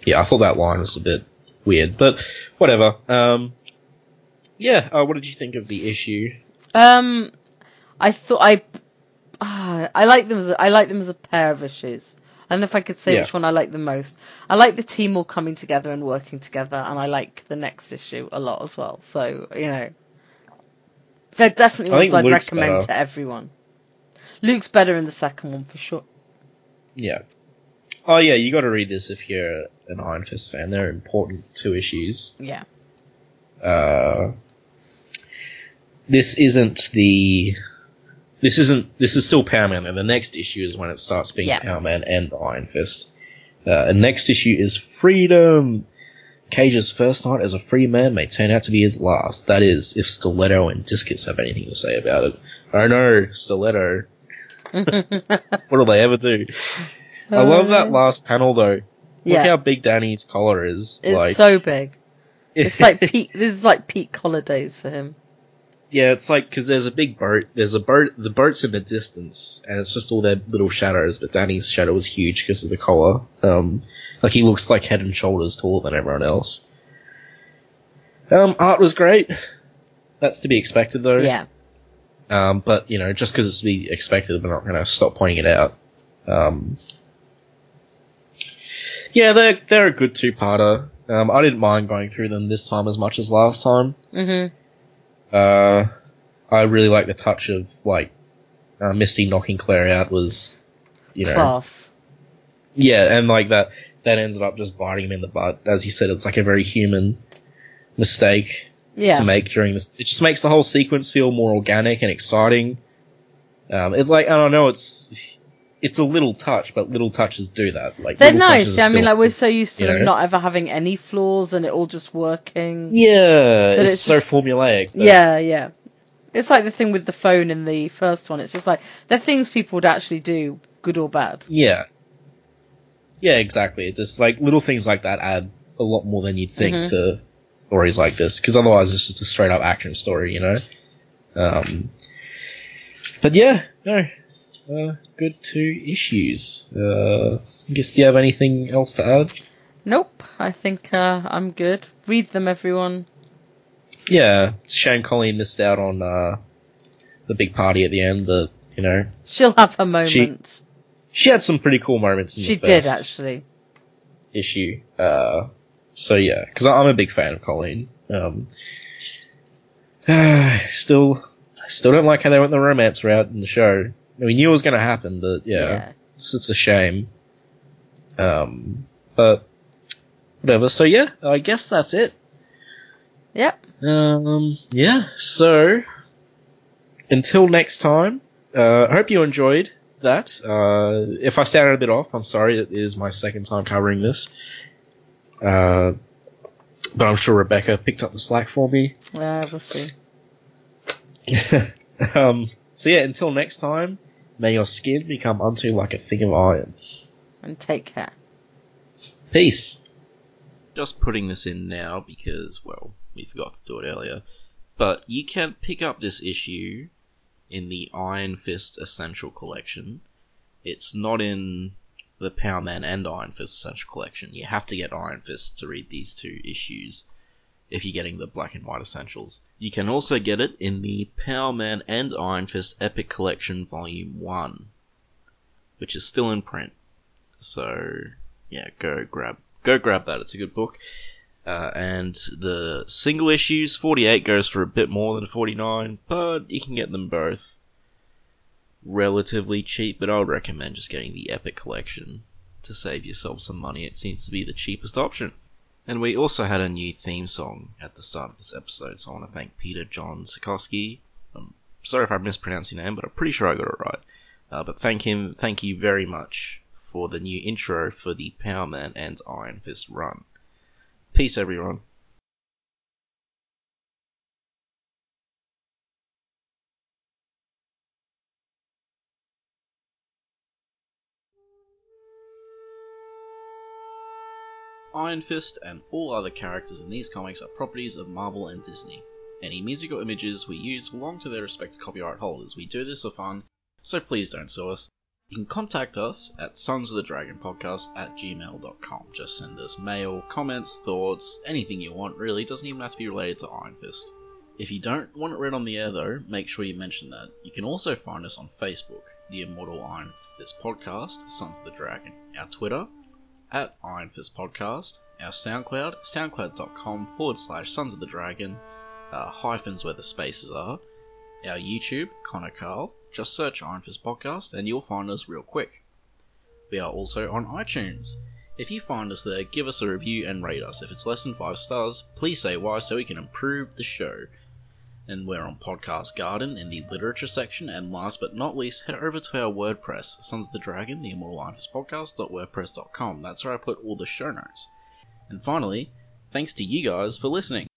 Speaker 2: yeah, I thought that line was a bit weird, but whatever. Um, yeah, uh, what did you think of the issue?
Speaker 3: Um, I thought I, ah, I like them as a, I like them as a pair of issues. I don't know if I could say
Speaker 2: Yeah.
Speaker 3: which one I like the most. I like the team all coming together and working together, and I like the next issue a lot as well. So you know, they're definitely ones I'd
Speaker 2: Luke's
Speaker 3: recommend
Speaker 2: better.
Speaker 3: to everyone. Luke's better in the second one for sure.
Speaker 2: Yeah. Oh yeah, you got to read this if you're an Iron Fist fan. They're important two issues.
Speaker 3: Yeah.
Speaker 2: uh, this isn't the this isn't this is still Power Man, and the next issue is when it starts being
Speaker 3: Yeah.
Speaker 2: Power Man and Iron Fist. Uh, and next issue is Freedom. Cage's first night as a free man may turn out to be his last. That is, if Stiletto and Discus have anything to say about it. Oh no, Stiletto. What will they ever do? I love that last panel though. Look
Speaker 3: Yeah.
Speaker 2: how big Danny's collar is.
Speaker 3: It's
Speaker 2: like,
Speaker 3: so big. It's like peak. This is like peak holidays for him.
Speaker 2: Yeah, it's like because there's a big boat. There's a boat. The boat's in the distance, and it's just all their little shadows. But Danny's shadow is huge because of the collar. Um, like he looks like head and shoulders taller than everyone else. Um, art was great. That's to be expected, though.
Speaker 3: Yeah.
Speaker 2: Um, but you know, just because it's to be expected, we're not going to stop pointing it out. Um, yeah, they're they're a good two-parter. Um, I didn't mind going through them this time as much as last time.
Speaker 3: Mhm.
Speaker 2: Uh, I really like the touch of like uh, Misty knocking Claire out was, you know,
Speaker 3: Class.
Speaker 2: yeah, and like that that ended up just biting him in the butt. As you said, it's like a very human mistake
Speaker 3: Yeah.
Speaker 2: to make during this. It just makes the whole sequence feel more organic and exciting. Um, it's like I don't know, it's it's a little touch, but little touches do that. Like
Speaker 3: They're nice. Yeah, I mean, like we're so used to them
Speaker 2: know?
Speaker 3: not ever having any flaws and it all just working.
Speaker 2: yeah,
Speaker 3: But
Speaker 2: it's,
Speaker 3: it's
Speaker 2: so
Speaker 3: just-
Speaker 2: formulaic. but-
Speaker 3: Yeah, yeah. It's like the thing with the phone in the first one. It's just like they're things people would actually do, good or bad.
Speaker 2: Yeah. Yeah, exactly. It's just like little things like that add a lot more than you'd think
Speaker 3: Mhm.
Speaker 2: to stories like this, because otherwise it's just a straight up action story, you know. Um, but yeah, no, uh, good two issues. Uh, I guess do you have anything else to add?
Speaker 3: Nope. I think uh, I'm good. Read them, everyone.
Speaker 2: Yeah, it's a shame Colleen missed out on uh, the big party at the end, but you know,
Speaker 3: She'll have her moment.
Speaker 2: she had some pretty cool moments in
Speaker 3: She,
Speaker 2: the
Speaker 3: did actually.
Speaker 2: issue. Uh, so yeah, because I'm a big fan of Colleen. Um, still, I still don't like how they went the romance route in the show. We knew it was going to happen, but yeah,
Speaker 3: Yeah.
Speaker 2: It's, it's a shame. Um, but whatever. So yeah, I guess that's it.
Speaker 3: Yep.
Speaker 2: Um, yeah. So until next time, uh, I hope you enjoyed that. Uh, if I sounded a bit off, I'm sorry. It is my second time covering this. Uh, but I'm sure Rebecca picked up the slack for me.
Speaker 3: Yeah, we'll see.
Speaker 2: um, so yeah, until next time, may your skin become unto like a thing of iron.
Speaker 3: And take care.
Speaker 2: Peace. Just putting this in now because, well, we forgot to do it earlier. But you can pick up this issue in the Iron Fist Essential Collection. It's not in the Power Man and Iron Fist Essential Collection. You have to get Iron Fist to read these two issues if you're getting the Black and White Essentials. You can also get it in the Power Man and Iron Fist Epic Collection Volume 1, which is still in print. So, yeah, go grab go grab that. It's a good book. Uh, and the single issues, 48 goes for a bit more than 49, but you can get them both relatively cheap. But I would recommend just getting the Epic Collection to save yourself some money. It seems to be the cheapest option. And we also had a new theme song at the start of this episode, so I want to thank Peter John Sikorsky. I'm sorry if I mispronounced your name, but I'm pretty sure I got it right. Uh, but thank him, thank you very much for the new intro for the Power Man and Iron Fist run. Peace, everyone. Iron Fist and all other characters in these comics are properties of Marvel and Disney. Any music or images we use belong to their respective copyright holders. We do this for fun, so please don't sue us. You can contact us at sons of the dragon podcast at gmail.com. Just send us mail, comments, thoughts, anything you want, really. It doesn't even have to be related to Iron Fist. If you don't want it read on the air, though, make sure you mention that. You can also find us on Facebook, the Immortal Iron Fist Podcast, Sons of the Dragon, our Twitter, at Iron Fist Podcast, our SoundCloud, soundcloud.com forward slash Sons of the Dragon, uh, hyphens where the spaces are, our YouTube, Connor Carl, just search Iron Fist Podcast and you'll find us real quick. We are also on iTunes. If you find us there, give us a review and rate us. If it's less than 5 stars, please say why so we can improve the show. And we're on Podcast Garden in the literature section. And last but not least, head over to our WordPress, Sons of the Dragon, the Immortal Iron Fist Podcast.wordpress.com. That's where I put all the show notes. And finally, thanks to you guys for listening.